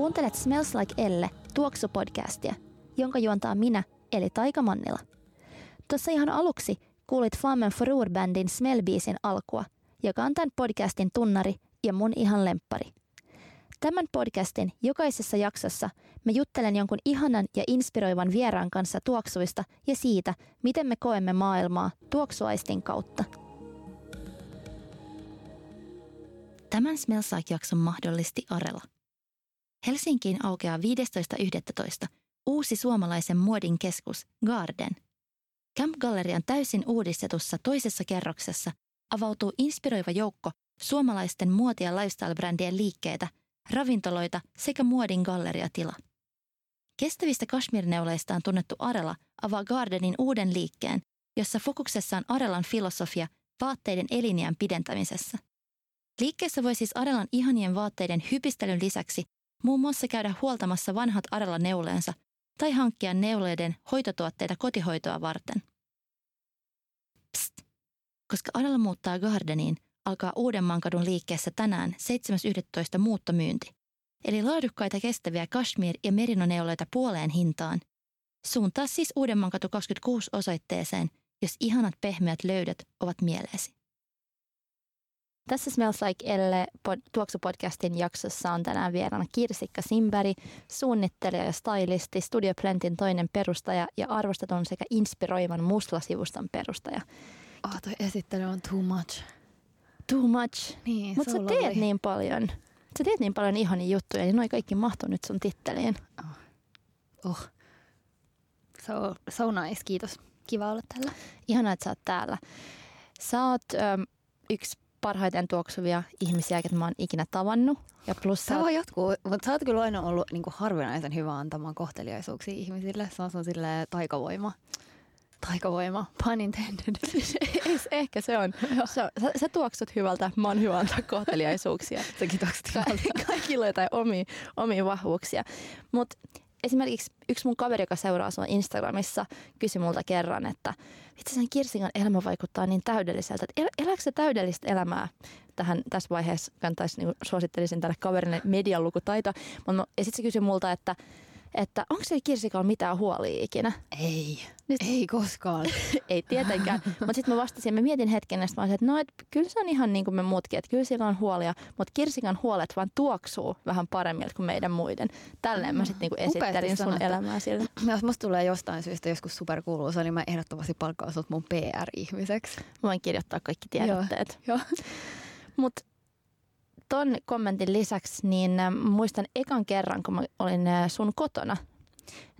Kuuntelet Smells Like Elle tuoksupodcastia, jonka juontaa minä, eli Taika Mannila. Tuossa ihan aluksi kuulit Flamen Forur-bändin Smell-biisin alkua, joka on tämän podcastin tunnari ja mun ihan lemppari. Tämän podcastin jokaisessa jaksossa mä juttelen jonkun ihanan ja inspiroivan vieraan kanssa tuoksuista ja siitä, miten me koemme maailmaa tuoksuaistin kautta. Tämän Smells Like-jakson mahdollisti Arela. Helsinkiin aukeaa 15.11. uusi suomalaisen muodin keskus Garden. Camp Gallerian täysin uudistetussa toisessa kerroksessa avautuu inspiroiva joukko suomalaisten muoti- ja lifestyle-brändien liikkeitä, ravintoloita sekä muodin galleriatila. Kestävistä kashmirneuleista on tunnettu Arela avaa Gardenin uuden liikkeen, jossa fokuksessa on Arelan filosofia vaatteiden eliniän pidentämisessä. Liikkeessä voi siis Arelan ihanien vaatteiden hypistelyn lisäksi muun muassa käydä huoltamassa vanhat Arelan neuleensa tai hankkia neuleiden hoitotuotteita kotihoitoa varten. Psst. Koska Arela muuttaa Gardeniin, alkaa Uudenmaankadun liikkeessä tänään 7.11. muuttomyynti. Eli laadukkaita kestäviä kashmir- ja merinoneuloita puoleen hintaan. Suuntaa siis Uudenmaankatu 26 osoitteeseen, jos ihanat pehmeät löydöt ovat mieleesi. Tässä Smells Like Elle pod- tuoksupodcastin jaksossa on tänään vieraana Kirsikka Simberg, suunnittelija ja stylisti, Studio Plentin toinen perustaja ja arvostetun sekä inspiroivan muslasivuston perustaja. Oh, toi esittely on too much. Too much. Niin, Mutta sä teet oli- niin paljon. Sä teet niin paljon ihania juttuja, niin noi kaikki mahtuu nyt sun titteliin. Oh. So, so nice, kiitos. Kiva olla täällä. Ihanaa, että sä oot täällä. Sä oot äm, yksi parhaiten tuoksuvia ihmisiä, ketä mä oon ikinä tavannut. Ja plus sä Se oot, vaan jatkuu, mutta sä oot kyllä aina ollut niin kuin harvinaisen hyvä antamaan kohteliaisuuksia ihmisille. Se on sun silleen taikavoima. Taikavoima, pun intended. Ei, ehkä se on. Se sä, sä tuoksut hyvältä, mä oon hyvä antaa kohteliaisuuksia. Säkin tuokset Ka- hyvältä. Kaikilla on jotain omia, omia vahvuuksia. Mutta esimerkiksi yksi mun kaveri, joka seuraa sua Instagramissa, kysyi multa kerran, että vitsi sen Kirsingan elämä vaikuttaa niin täydelliseltä. Että el- elääkö se täydellistä elämää? Tähän, tässä vaiheessa kannattaisi, niin suosittelisin tälle kaverille median lukutaito. Mut mä- Ja sitten se kysyi multa, että, että onko se Kirsikalla mitään huolia ikinä? Ei, Nyt- ei koskaan. Ei tietenkään. mutta sitten mä vastasin, mä mietin hetken, ja sit mä olisin, että no, et kyllä se on ihan niin kuin me muutkin, että kyllä sillä on huolia, mutta Kirsikan huolet vaan tuoksuu vähän paremmilta kuin meidän muiden. Tälleen mä sitten niin Upeasti esittelin sun sanottu. elämää sille. Jos musta tulee jostain syystä joskus superkuuluisa, niin mä ehdottomasti palkkaan sut mun PR-ihmiseksi. Mä voin kirjoittaa kaikki tiedotteet. Joo. Mutta ton kommentin lisäksi, niin äh, muistan ekan kerran, kun mä olin äh, sun kotona,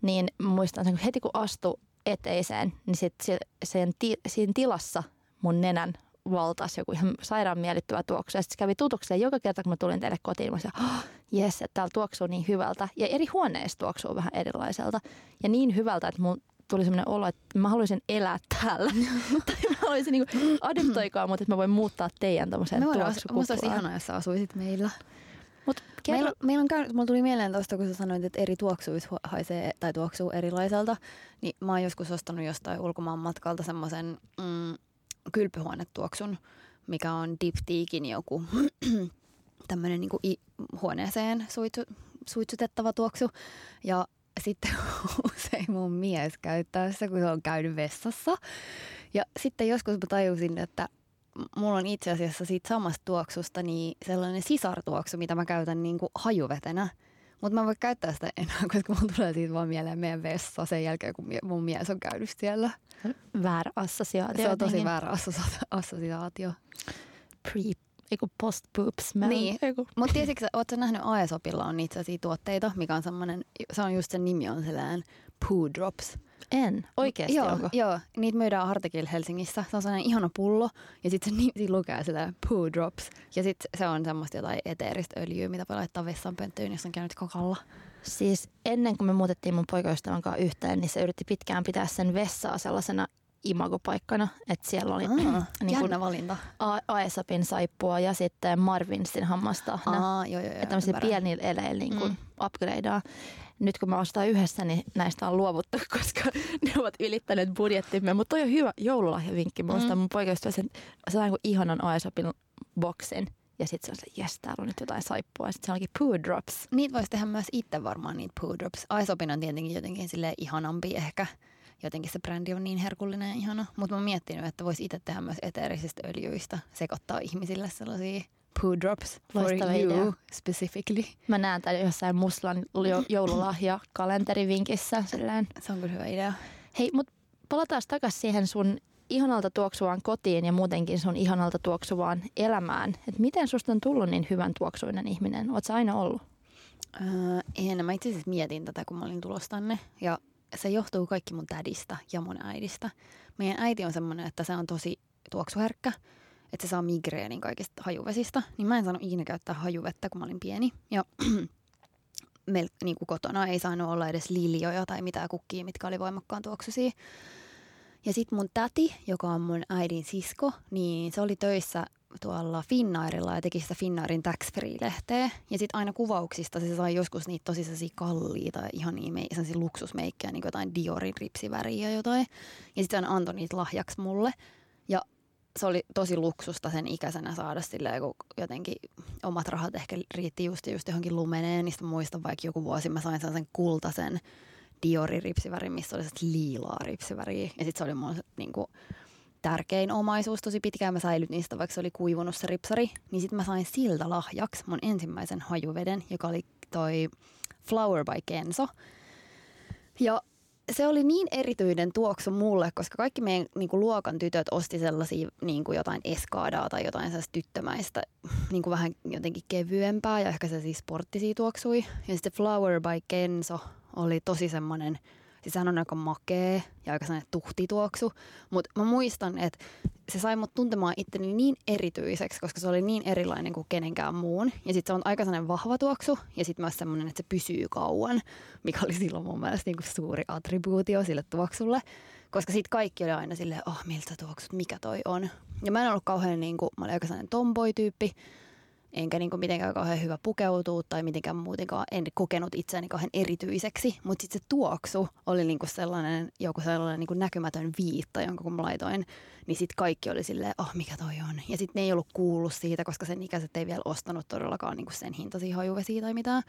niin muistan sen, kun heti kun astu eteiseen, niin sit se, sen siinä tilassa mun nenän valtas joku ihan sairaan miellyttävä tuoksu. Ja sitten kävi tutuksi joka kerta, kun mä tulin teille kotiin, mä sanoin, oh, jes, että täällä tuoksuu niin hyvältä. Ja eri huoneissa tuoksuu vähän erilaiselta. Ja niin hyvältä, että mun tuli sellainen olo, että mä haluaisin elää täällä. tai mä haluaisin niin kuin, adoptoikaa mut, että mä voin muuttaa teidän tommoseen voidaan, musta olisi tuoksukuplaan. ihanaa, jos sä asuisit meillä. Mut kerro, Meillä, meillä on käynyt, mulla tuli mieleen tuosta, kun sä sanoit, että eri tuoksuissa hu- haisee tai tuoksuu erilaiselta. Niin mä oon joskus ostanut jostain ulkomaan matkalta semmoisen mm, kylpyhuonetuoksun, mikä on diptiikin joku tämmöinen niin huoneeseen suitsu, suitsutettava tuoksu. Ja sitten usein mun mies käyttää sitä, kun se on käynyt vessassa. Ja sitten joskus mä tajusin, että mulla on itse asiassa siitä samasta tuoksusta niin sellainen sisartuoksu, mitä mä käytän niin kuin hajuvetenä. Mutta mä en voi käyttää sitä enää, koska mun tulee siitä vaan mieleen meidän vessa sen jälkeen, kun mun mies on käynyt siellä. väärä assosiaatio. Se on tosi väärä assosia- assosiaatio. Pre, eiku post poop smell. Niin, mutta tiesitkö, ootko nähnyt Aesopilla on niitä tuotteita, mikä on semmoinen, se on just sen nimi on sellainen poo drops. En. Oikeasti joo, onko? Joo, niitä myydään Artekil Helsingissä. Se on sellainen ihana pullo ja sitten se siinä lukee sitä poo drops. Ja sitten se on semmoista jotain eteeristä öljyä, mitä voi laittaa vessanpönttöön, jos on käynyt kakalla. Siis ennen kuin me muutettiin mun poikaystävän kanssa yhteen, niin se yritti pitkään pitää sen vessaa sellaisena imagopaikkana, että siellä oli Aa, niin kuin valinta. A- Aesopin saippua ja sitten Marvinsin hammastahna. Aa, joo, joo, joo. tämmöisillä pienillä eleillä niin kuin Mm. upgradeaa. Nyt kun mä ostan yhdessä, niin näistä on luovuttu, koska ne ovat ylittäneet budjettimme. Mutta toi on hyvä joululahjavinkki. Mä ostan Mm. mun poikaystävä sen, sen ihanan Aesopin boksin. ja sitten se on se, jes, täällä on nyt jotain saippua. Ja sitten se onkin poo drops. Niitä voisi tehdä myös itse varmaan, niitä poo drops. Aesopin on tietenkin jotenkin sille ihanampi ehkä. Jotenkin se brändi on niin herkullinen ja ihana. Mutta mä oon miettinyt, että voisi itse tehdä myös eteerisistä öljyistä. Sekoittaa ihmisille sellaisia poo drops for Loistava you idea. specifically. Mä näen tämän jossain muslan jo- joululahja kalenterivinkissä. Silleen. Se on kyllä hyvä idea. Hei, mutta palataan takaisin siihen sun ihanalta tuoksuvaan kotiin ja muutenkin sun ihanalta tuoksuvaan elämään. Et miten susta on tullut niin hyvän tuoksuinen ihminen? Oot sä aina ollut? Öö, en, mä itse asiassa mietin tätä, kun mä olin tulossa tänne. Ja se johtuu kaikki mun tädistä ja mun äidistä. Meidän äiti on semmoinen, että se on tosi tuoksuherkkä. Että se saa migreenin kaikista hajuvesistä. Niin mä en saanut ikinä käyttää hajuvettä, kun mä olin pieni. Ja meillä niin kuin kotona ei saanut olla edes liljoja tai mitään kukkia, mitkä oli voimakkaan tuoksuisia. Ja sitten mun täti, joka on mun äidin sisko, niin se oli töissä tuolla Finnairilla ja teki sitä Finnairin tax free-lehteä. Ja sitten aina kuvauksista se sai joskus niitä tosi sellaisia kalliita mei- sellaisia luksusmeikkejä, niin kuin jotain Diorin ripsiväriä jotain. Ja sitten hän antoi niitä lahjaksi mulle. Ja se oli tosi luksusta sen ikäisenä saada silleen, kun jotenkin omat rahat ehkä riitti just, just johonkin lumeneen. Niistä muistan vaikka joku vuosi mä sain sen kultaisen Diorin ripsivärin, missä oli liilaa ripsiväriä. Ja sitten se oli mun niin kuin, tärkein omaisuus tosi pitkään. Mä säilytin niistä, vaikka se oli kuivunut se ripsari. Niin sitten mä sain siltä lahjaksi mun ensimmäisen hajuveden, joka oli toi Flower by Kenzo. Ja se oli niin erityinen tuoksu mulle, koska kaikki meidän niin kuin, luokan tytöt osti sellaisia niin kuin jotain eskaadaa tai jotain sellaista tyttömäistä, niin kuin vähän jotenkin kevyempää ja ehkä se siis sporttisia tuoksui. Ja sitten Flower by Kenzo oli tosi semmoinen, siis sehän on aika makea ja aika sellainen tuhtituoksu, mutta mä muistan, että se sai mut tuntemaan itteni niin erityiseksi, koska se oli niin erilainen kuin kenenkään muun. Ja sitten se on aika sellainen vahva tuoksu ja sitten myös semmoinen, että se pysyy kauan, mikä oli silloin mun mielestä niinku suuri attribuutio sille tuoksulle. Koska sitten kaikki oli aina silleen, oh miltä tuoksut, mikä toi on. Ja mä en ollut kauhean, niinku, mä olin aika sellainen tomboy-tyyppi, enkä niinku mitenkään kauhean hyvä pukeutua tai mitenkään muutenkaan en kokenut itseäni kauhean erityiseksi. Mutta sitten se tuoksu oli niinku sellainen, joku sellainen niinku näkymätön viitta, jonka kun mä laitoin, niin sitten kaikki oli silleen, oh mikä toi on. Ja sitten ne ei ollut kuullut siitä, koska sen ikäiset ei vielä ostanut todellakaan niinku sen hintaisia hajuvesiä tai mitään.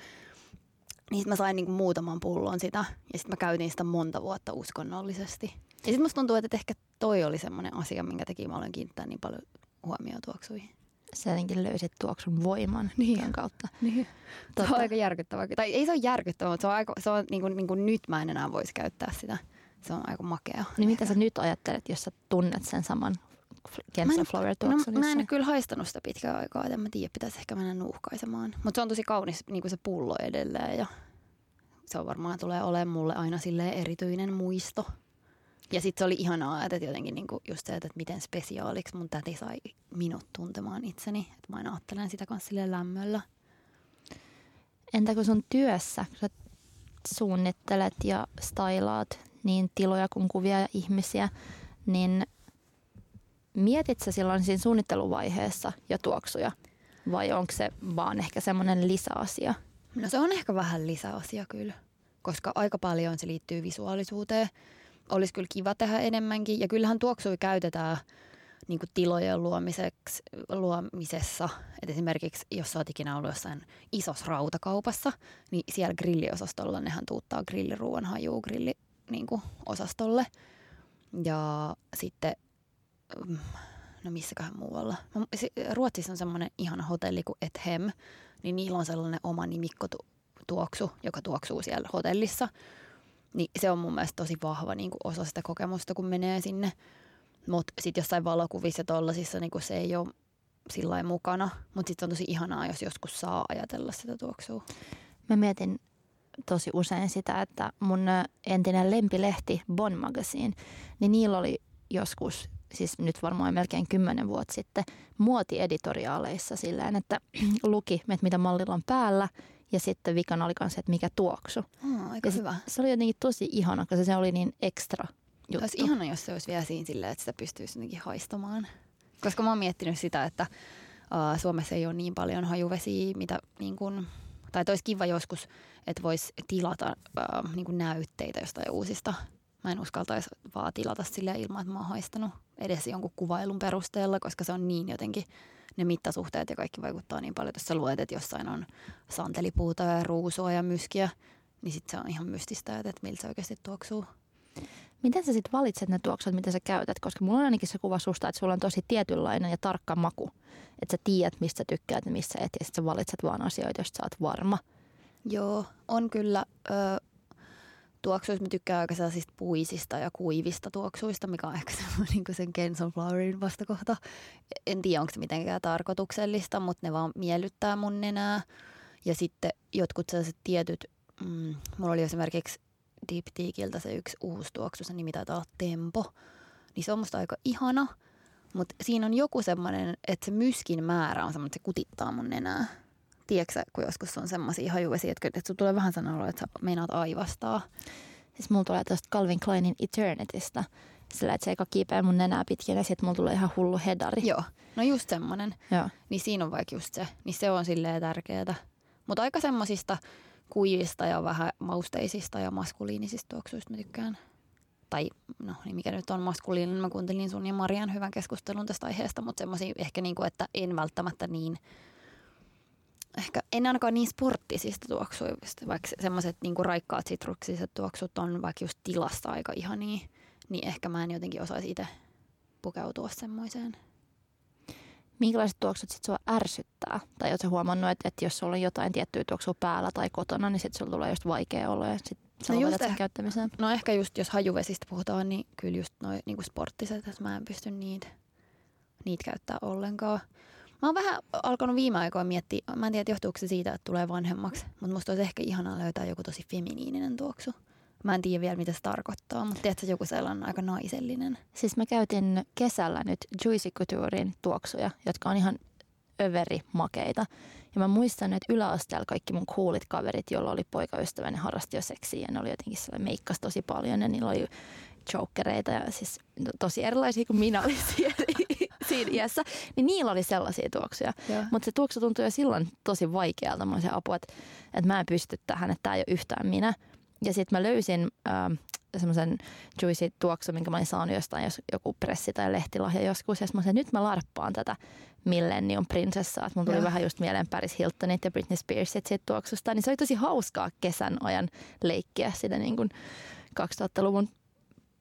Niin sit mä sain niinku muutaman pullon sitä ja sitten mä käytin sitä monta vuotta uskonnollisesti. Ja sitten musta tuntuu, että ehkä toi oli semmoinen asia, minkä teki mä olen kiinnittää niin paljon huomioon tuoksuihin. Sä jotenkin löysit tuoksun voiman Niin. niin. kautta. Niin. Se Totta. on aika järkyttävää. Tai ei se ole järkyttävää, mutta se on, aika, se on niin kuin, niin kuin nyt mä en enää voisi käyttää sitä. Se on aika makea. Niin mitä sä nyt ajattelet, jos sä tunnet sen saman Kenza en- Flower No, tuoksun mä en ole jossain? kyllä haistanut sitä pitkään aikaa, en mä tiedä, pitäisi ehkä mennä nuuhkaisemaan. Mutta se on tosi kaunis niin kuin se pullo edelleen ja se on varmaan tulee olemaan mulle aina silleen erityinen muisto. Ja sitten se oli ihanaa, että jotenkin niinku just se, että miten spesiaaliksi mun täti sai minut tuntemaan itseni. Että mä aina ajattelen sitä kanssa silleen lämmöllä. Entä kun sun työssä, kun sä suunnittelet ja stylaat niin tiloja kuin kuvia ja ihmisiä, niin mietit sä silloin siinä suunnitteluvaiheessa jo tuoksuja? Vai onko se vaan ehkä semmoinen lisäasia? No se on ehkä vähän lisäasia kyllä, koska aika paljon se liittyy visuaalisuuteen. Olisi kyllä kiva tehdä enemmänkin ja kyllähän tuoksui käytetään niin kuin tilojen luomiseksi, luomisessa. Et esimerkiksi jos sä oot ikinä ollut jossain isossa rautakaupassa, niin siellä grilliosastolla nehän tuuttaa grilliruuan hajuu grilli niin kuin osastolle. Ja sitten, mm, no missäköhän muualla. No, si- Ruotsissa on semmoinen ihana hotelli kuin Ethem, niin niillä on sellainen oma nimikkotuoksu, joka tuoksuu siellä hotellissa. Niin se on mun mielestä tosi vahva niin kuin osa sitä kokemusta, kun menee sinne. Mutta sitten jossain valokuvissa tollasissa niin kuin se ei ole sillä mukana. Mutta sitten on tosi ihanaa, jos joskus saa ajatella sitä tuoksua. Mä mietin tosi usein sitä, että mun entinen lempilehti Bon Magazine, niin niillä oli joskus, siis nyt varmaan melkein kymmenen vuotta sitten, muotieditoriaaleissa silleen, että luki, että mitä mallilla on päällä ja sitten vikana oli kanssa, että mikä tuoksu. Oh, aika Ja hyvä. Se oli jotenkin tosi ihana, koska se oli niin ekstra juttu. Olisi ihana, jos se olisi vielä siinä silleen, että sitä pystyisi jotenkin haistamaan. Koska mä oon miettinyt sitä, että uh, Suomessa ei ole niin paljon hajuvesiä, mitä niin kun, tai olisi kiva joskus, että voisi tilata uh, niin kun näytteitä jostain uusista. Mä en uskaltaisi vaan tilata sille ilman, että mä oon haistanut edes jonkun kuvailun perusteella, koska se on niin jotenkin ne mittasuhteet ja kaikki vaikuttaa niin paljon. Jos sä luet, että jossain on santelipuuta ja ruusua ja myskiä, niin sitten se on ihan mystistä, että miltä se oikeasti tuoksuu. Miten sä sitten valitset ne tuoksut, mitä sä käytät? Koska mulla on ainakin se kuva susta, että sulla on tosi tietynlainen ja tarkka maku. Että sä tiedät, mistä sä tykkäät ja missä et. Ja sitten sä valitset vaan asioita, joista sä oot varma. Joo, on kyllä. Ö, tuoksuista mä tykkään aika sellaisista puisista ja kuivista tuoksuista, mikä on ehkä niin sen Ken Flowerin vastakohta. En tiedä, onko se mitenkään tarkoituksellista, mutta ne vaan miellyttää mun nenää. Ja sitten jotkut sellaiset tietyt, mm, mulla oli esimerkiksi Diptyikiltä se yksi uusi tuoksu, se nimi taitaa Tempo. Niin se on musta aika ihana, mutta siinä on joku semmoinen, että se myskin määrä on semmoinen, että se kutittaa mun nenää. Tiedätkö kun joskus on semmoisia hajuvesiä, että, että tulee vähän sanoa, että sä meinaat aivastaa. Siis mulla tulee tästä Calvin Kleinin Eternitystä. Sillä, että se eka kiipeä mun nenää pitkin ja sitten mulla tulee ihan hullu hedari. Joo, no just semmoinen. Joo. Niin siinä on vaikka just se. Niin se on silleen tärkeää. Mutta aika semmosista kuivista ja vähän mausteisista ja maskuliinisista tuoksuista mä tykkään. Tai no niin mikä nyt on maskuliininen. Mä kuuntelin sun ja Marian hyvän keskustelun tästä aiheesta, mutta semmoisia ehkä niinku, että en välttämättä niin ehkä en ainakaan niin sporttisista tuoksuista, vaikka semmoiset niinku raikkaat sitruksiset tuoksut on vaikka just tilassa aika ihania, niin ehkä mä en jotenkin osaisi itse pukeutua semmoiseen minkälaiset tuoksut sit sua ärsyttää? Tai oletko huomannut, että, että jos sulla on jotain tiettyä tuoksua päällä tai kotona, niin sitten sulla tulee just vaikea olo ja sit sä no sen käyttämiseen? No ehkä just jos hajuvesistä puhutaan, niin kyllä just noin niin sporttiset, että mä en pysty niitä, niitä käyttää ollenkaan. Mä oon vähän alkanut viime aikoina miettiä, mä en tiedä johtuuko se siitä, että tulee vanhemmaksi, mutta musta olisi ehkä ihanaa löytää joku tosi feminiininen tuoksu. Mä en tiedä vielä, mitä se tarkoittaa, mutta tiedätkö joku sellainen aika naisellinen? Siis mä käytin kesällä nyt Juicy Couturein tuoksuja, jotka on ihan överi makeita. Ja mä muistan, että yläasteella kaikki mun coolit kaverit, joilla oli poikaystävä, ne harrasti jo seksiä ja ne oli jotenkin sellainen meikkas tosi paljon ja niillä oli jokereita ja siis tosi erilaisia kuin minä olin siellä siinä iässä, niin niillä oli sellaisia tuoksuja. Mutta se tuoksu tuntui jo silloin tosi vaikealta. Mä se apua, että, että mä en pysty tähän, että tämä ei ole yhtään minä. Ja sitten mä löysin äh, semmoisen juicy tuoksu, minkä mä olin saanut jostain, jos joku pressi- tai lehtilahja joskus. Ja mä sanoin, nyt mä larppaan tätä Millennium Prinsessaa. Että mun tuli ja. vähän just mieleen Paris Hiltonit ja Britney Spearsit siitä tuoksusta. Niin se oli tosi hauskaa kesän ajan leikkiä sitä niin kuin 2000-luvun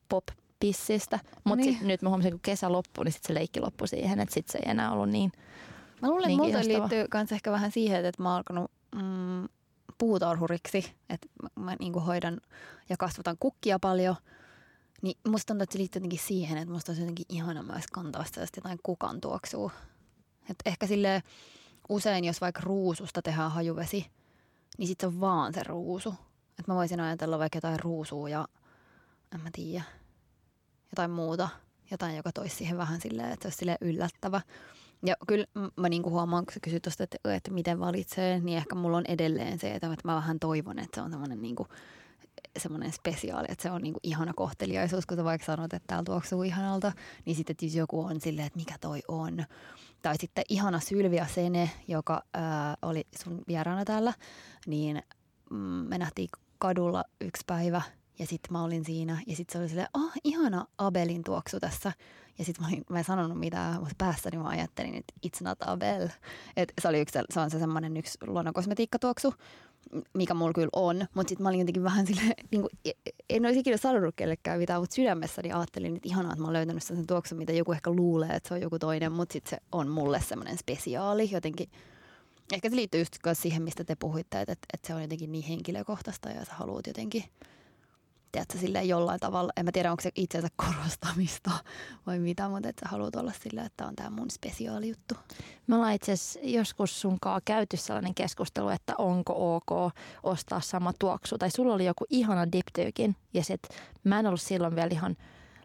pop pissistä. Mutta niin. nyt mä huomasin, kun kesä loppui, niin sit se leikki loppui siihen, että sit se ei enää ollut niin Mä luulen, niin että liittyy myös ehkä vähän siihen, että mä oon alkanut mm, puutarhuriksi, että mä, mä niin hoidan ja kasvatan kukkia paljon, niin musta tuntuu, että se liittyy jotenkin siihen, että musta olisi jotenkin ihana myös kantaa sitä jotain kukan tuoksua. Et ehkä sille usein, jos vaikka ruususta tehdään hajuvesi, niin sitten se on vaan se ruusu. Että mä voisin ajatella vaikka jotain ruusua ja en mä tiedä, jotain muuta. Jotain, joka toisi siihen vähän silleen, että se olisi silleen yllättävä. Ja kyllä mä niinku huomaan, kun sä kysyt tuosta, että, että miten valitsee, niin ehkä mulla on edelleen se, että mä vähän toivon, että se on semmoinen niinku, semmoinen spesiaali, että se on niinku ihana kohteliaisuus, kun sä vaikka sanot, että täällä tuoksuu ihanalta, niin sitten jos joku on silleen, että mikä toi on. Tai sitten ihana Sylvia Sene, joka ää, oli sun vieraana täällä, niin mm, me nähtiin kadulla yksi päivä ja sitten mä olin siinä ja sitten se oli silleen, ah, ihana Abelin tuoksu tässä. Ja sitten mä, mä en sanonut mitään, mutta päässäni mä ajattelin, että it's not Abel. Et se, oli yksi, se on se semmoinen yksi luonnonkosmetiikkatuoksu, mikä mulla kyllä on. Mutta sitten mä olin jotenkin vähän silleen, niin kuin, e, en olisi ikinä sanonut kellekään mitään, mutta sydämessäni ajattelin, että ihanaa, että mä oon löytänyt sen tuoksun, mitä joku ehkä luulee, että se on joku toinen. Mutta sitten se on mulle semmoinen spesiaali jotenkin. Ehkä se liittyy just siihen, mistä te puhuitte, että, että se on jotenkin niin henkilökohtaista ja sä haluat jotenkin – tiedätkö, silleen jollain tavalla, en mä tiedä onko se itsensä korostamista vai mitä, mutta että sä haluat olla silleen, että on tämä mun spesiaali juttu. Me ollaan itse joskus sunkaan käyty sellainen keskustelu, että onko ok ostaa sama tuoksu. Tai sulla oli joku ihana diptyykin ja sit mä en ollut silloin vielä ihan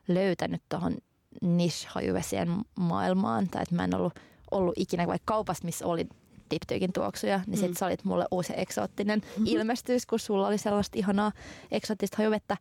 löytänyt tuohon niche-hajuvesien maailmaan. Tai että mä en ollut ollut ikinä vaikka kaupasta, missä oli diptyykin tuoksuja, niin sit mm. sä olit mulle uusi eksoottinen mm-hmm. ilmestys, kun sulla oli sellaista ihanaa eksoottista hajuvettä.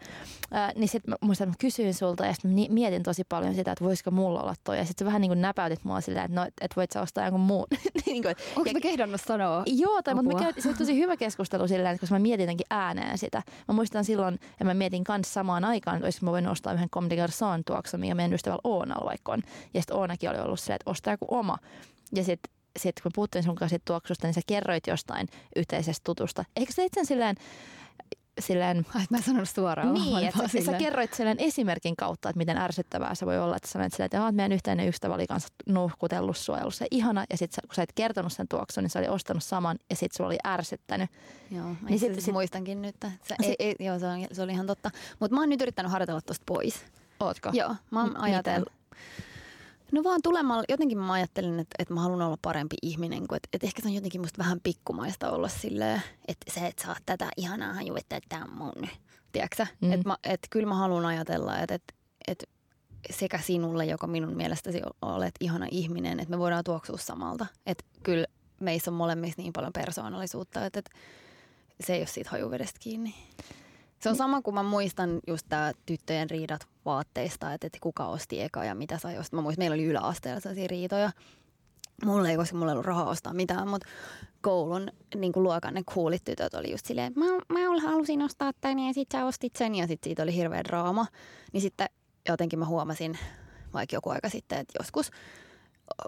Ää, niin sit mä muistan, että mä kysyin sulta ja sit mä mietin tosi paljon sitä, että voisiko mulla olla toi. Ja sit sä vähän niin kuin näpäytit mua silleen, että no, et voit sä ostaa jonkun muun. niin kuin, Onko mä kehdannut sanoa? Joo, tai mutta me käytiin, se oli tosi hyvä keskustelu silleen, koska mä mietin jotenkin ääneen sitä. Mä muistan silloin, ja mä mietin kanssa samaan aikaan, että olisiko mä voinut ostaa yhden Comme des Garçons tuoksun, mikä meidän ystävällä Oonalla vaikka on. Ja sitten Oonakin oli ollut silleen, että ostaa joku oma. Ja sitten sit kun puhuttiin sun kanssa tuoksusta, niin sä kerroit jostain yhteisestä tutusta. Eikö sä itse silleen, silleen Ai, mä en sanonut suoraan. niin, että sä, sä kerroit silleen esimerkin kautta, että miten ärsyttävää se voi olla, että sä sanoit silleen, että "Jaa, meidän yhteinen ystävä oli kanssa nuhkutellut sua, ollut se ihana, ja sitten kun sä et kertonut sen tuoksun, niin se oli ostanut saman, ja sitten sulla oli ärsyttänyt. Joo, Niin sit- sit, sit- muistankin nyt. että Se, ei, ei, joo, se, on, se oli ihan totta. Mutta mä oon nyt yrittänyt harjoitella tosta pois. Ootko? Joo, mä oon M- ajatellut. No vaan tulemalla, jotenkin mä ajattelin, että, että mä haluan olla parempi ihminen, kun että, että ehkä se on jotenkin musta vähän pikkumaista olla silleen, että sä et saa tätä ihanaa hajuetta, että tää on mun. Tiedätkö Mm. Että että kyllä mä haluan ajatella, että, että, että sekä sinulle, joka minun mielestäsi olet ihana ihminen, että me voidaan tuoksua samalta. Että kyllä meissä on molemmissa niin paljon persoonallisuutta, että, että se ei ole siitä hajuvedestä kiinni. Se on sama kuin mä muistan just tää tyttöjen riidat vaatteista, että, että kuka osti eka ja mitä sai ostaa. Mä muistan, meillä oli yläasteella sellaisia riitoja. Mulla ei, koska mulla ei ollut rahaa ostaa mitään, mutta koulun niin kuin luokan ne coolit tytöt oli just silleen, mä, mä halusin ostaa tän ja sit sä ostit sen ja sit siitä oli hirveä draama. Niin sitten jotenkin mä huomasin vaikka joku aika sitten, että joskus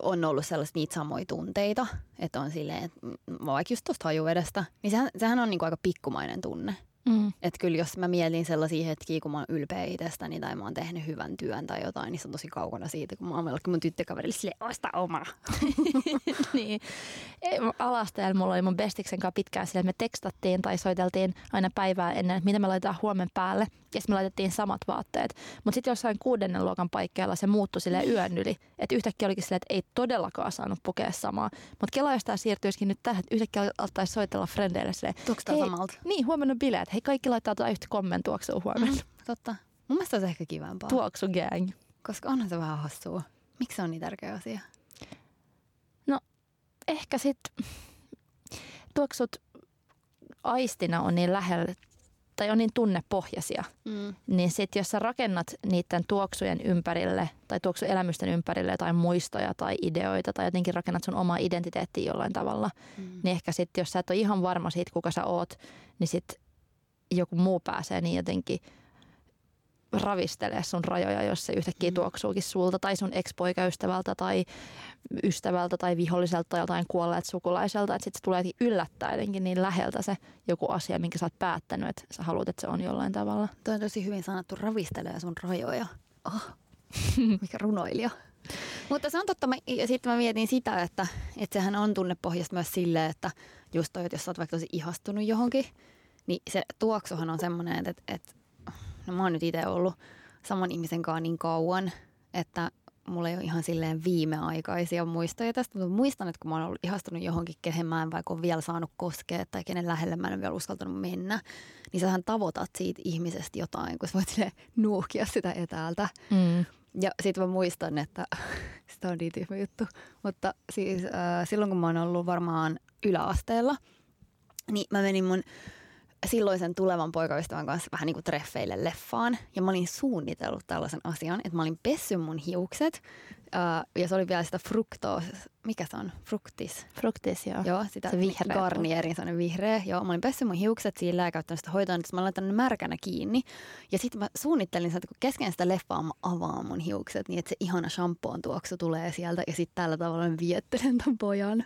on ollut sellaisia niitä samoja tunteita, että on silleen, että vaikka just tuosta hajuvedestä, niin sehän, sehän on niin kuin aika pikkumainen tunne. Mm. Että kyllä jos mä mietin sellaisia hetkiä, kun mä oon ylpeä itsestäni tai mä oon tehnyt hyvän työn tai jotain, niin se on tosi kaukana siitä, kun mä oon melkein mun tyttökaverille sille osta oma. niin. Alasteella mulla oli mun bestiksen kanssa pitkään sille, että me tekstattiin tai soiteltiin aina päivää ennen, että mitä me laitetaan huomen päälle. Ja sitten me laitettiin samat vaatteet. Mutta sitten jossain kuudennen luokan paikkeilla se muuttui sille yön yli. Että yhtäkkiä olikin silleen, että ei todellakaan saanut pukea samaa. Mutta Kela jos tää siirtyisikin nyt tähän, että yhtäkkiä altaisi soitella frendeille silleen, Tuoks tää Hei, samalta? niin huomenna bileet. Hei kaikki laittaa tuota yhtä kommentuoksua huomenna. Mm. Totta. Mun mielestä se ehkä kivempaa, Tuoksu gang. koska onhan se vähän hassua. Miksi se on niin tärkeä asia? Ehkä sitten tuoksut aistina on niin lähellä tai on niin tunnepohjaisia, Mm. niin sitten jos sä rakennat niiden tuoksujen ympärille tai tuoksuelämysten ympärille jotain muistoja tai ideoita tai jotenkin rakennat sun omaa identiteettiä jollain tavalla, Mm. niin ehkä sitten jos sä et ole ihan varma siitä, kuka sä oot, niin sitten joku muu pääsee niin jotenkin ravistelee sun rajoja, jos se yhtäkkiä Mm. tuoksuukin sulta tai sun ex-poikaystävältä tai ystävältä tai viholliselta tai jotain kuolleet sukulaiselta. Että sitten se tulee yllättää jotenkin niin läheltä se joku asia, minkä sä oot päättänyt, että sä haluat, että se on jollain tavalla. Toi on tosi hyvin sanottu, ravistelee sun rajoja. Oh. Mikä runoilija. Mutta se on totta, mä, ja sitten mä mietin sitä, että, että sehän on tunnepohjasta myös silleen, että just toi, että jos sä oot vaikka tosi ihastunut johonkin, niin se tuoksuhan on semmoinen, että, että no mä oon nyt itse ollut saman ihmisen kanssa niin kauan, että mulla ei ole ihan silleen viimeaikaisia muistoja tästä, mutta muistan, että kun mä oon ollut ihastunut johonkin, kehen mä en vaikka ole vielä saanut koskea tai kenen lähelle mä en ole vielä uskaltanut mennä, niin sähän tavoitat siitä ihmisestä jotain, kun sä voit nuuhkia sitä etäältä. Mm. Ja sitten mä muistan, että sitä on niin tyhmä juttu, mutta siis äh, silloin kun mä oon ollut varmaan yläasteella, niin mä menin mun silloisen tulevan poikaystävän kanssa vähän niin kuin treffeille leffaan. Ja mä olin suunnitellut tällaisen asian, että mä olin pessy mun hiukset. Äh, ja se oli vielä sitä fruktoos, mikä se on? Fruktis. Fruktis, joo. Joo, sitä Se vihreä Garnierin sellainen vihreä. Joo, mä olin pessy mun hiukset sillä ja käyttänyt sitä hoitoa, että mä laitan ne märkänä kiinni. Ja sitten mä suunnittelin sitä, että kun kesken sitä leffaa mä avaan mun hiukset niin, että se ihana shampoon tuoksu tulee sieltä. Ja sitten tällä tavalla mä viettelen tämän pojan.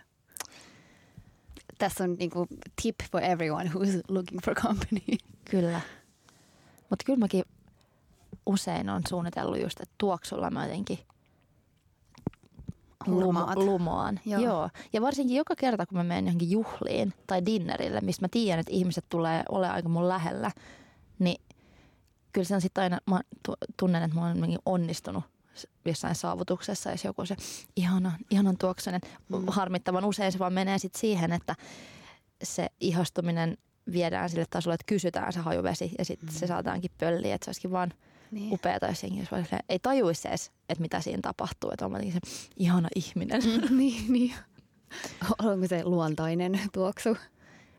Tässä on niinku tip for everyone who's looking for company. Kyllä. Mutta kyllä mäkin usein on suunnitellut just, että tuoksulla mä jotenkin lumo, Hurmaat. lumoan. Joo. Joo. Ja varsinkin joka kerta, kun mä menen johonkin juhliin tai dinnerille, mistä mä tiedän, että ihmiset tulee ole aika mun lähellä, niin kyllä se on sitten aina, mä tu- tunnen, että mä oon onnistunut jossain saavutuksessa, jos joku se ihana, ihanan tuoksunen. Mm. Harmittavan usein se vaan menee sitten siihen, että se ihastuminen viedään sille tasolle, että kysytään se hajuvesi ja sitten Mm. se saataankin pölliä, että se olisikin vaan Niin. upeata, jos jengi olisi ei tajuisi edes, että mitä siinä tapahtuu, että on se ihana ihminen. Mm, niin, niin. Onko se luontainen tuoksu?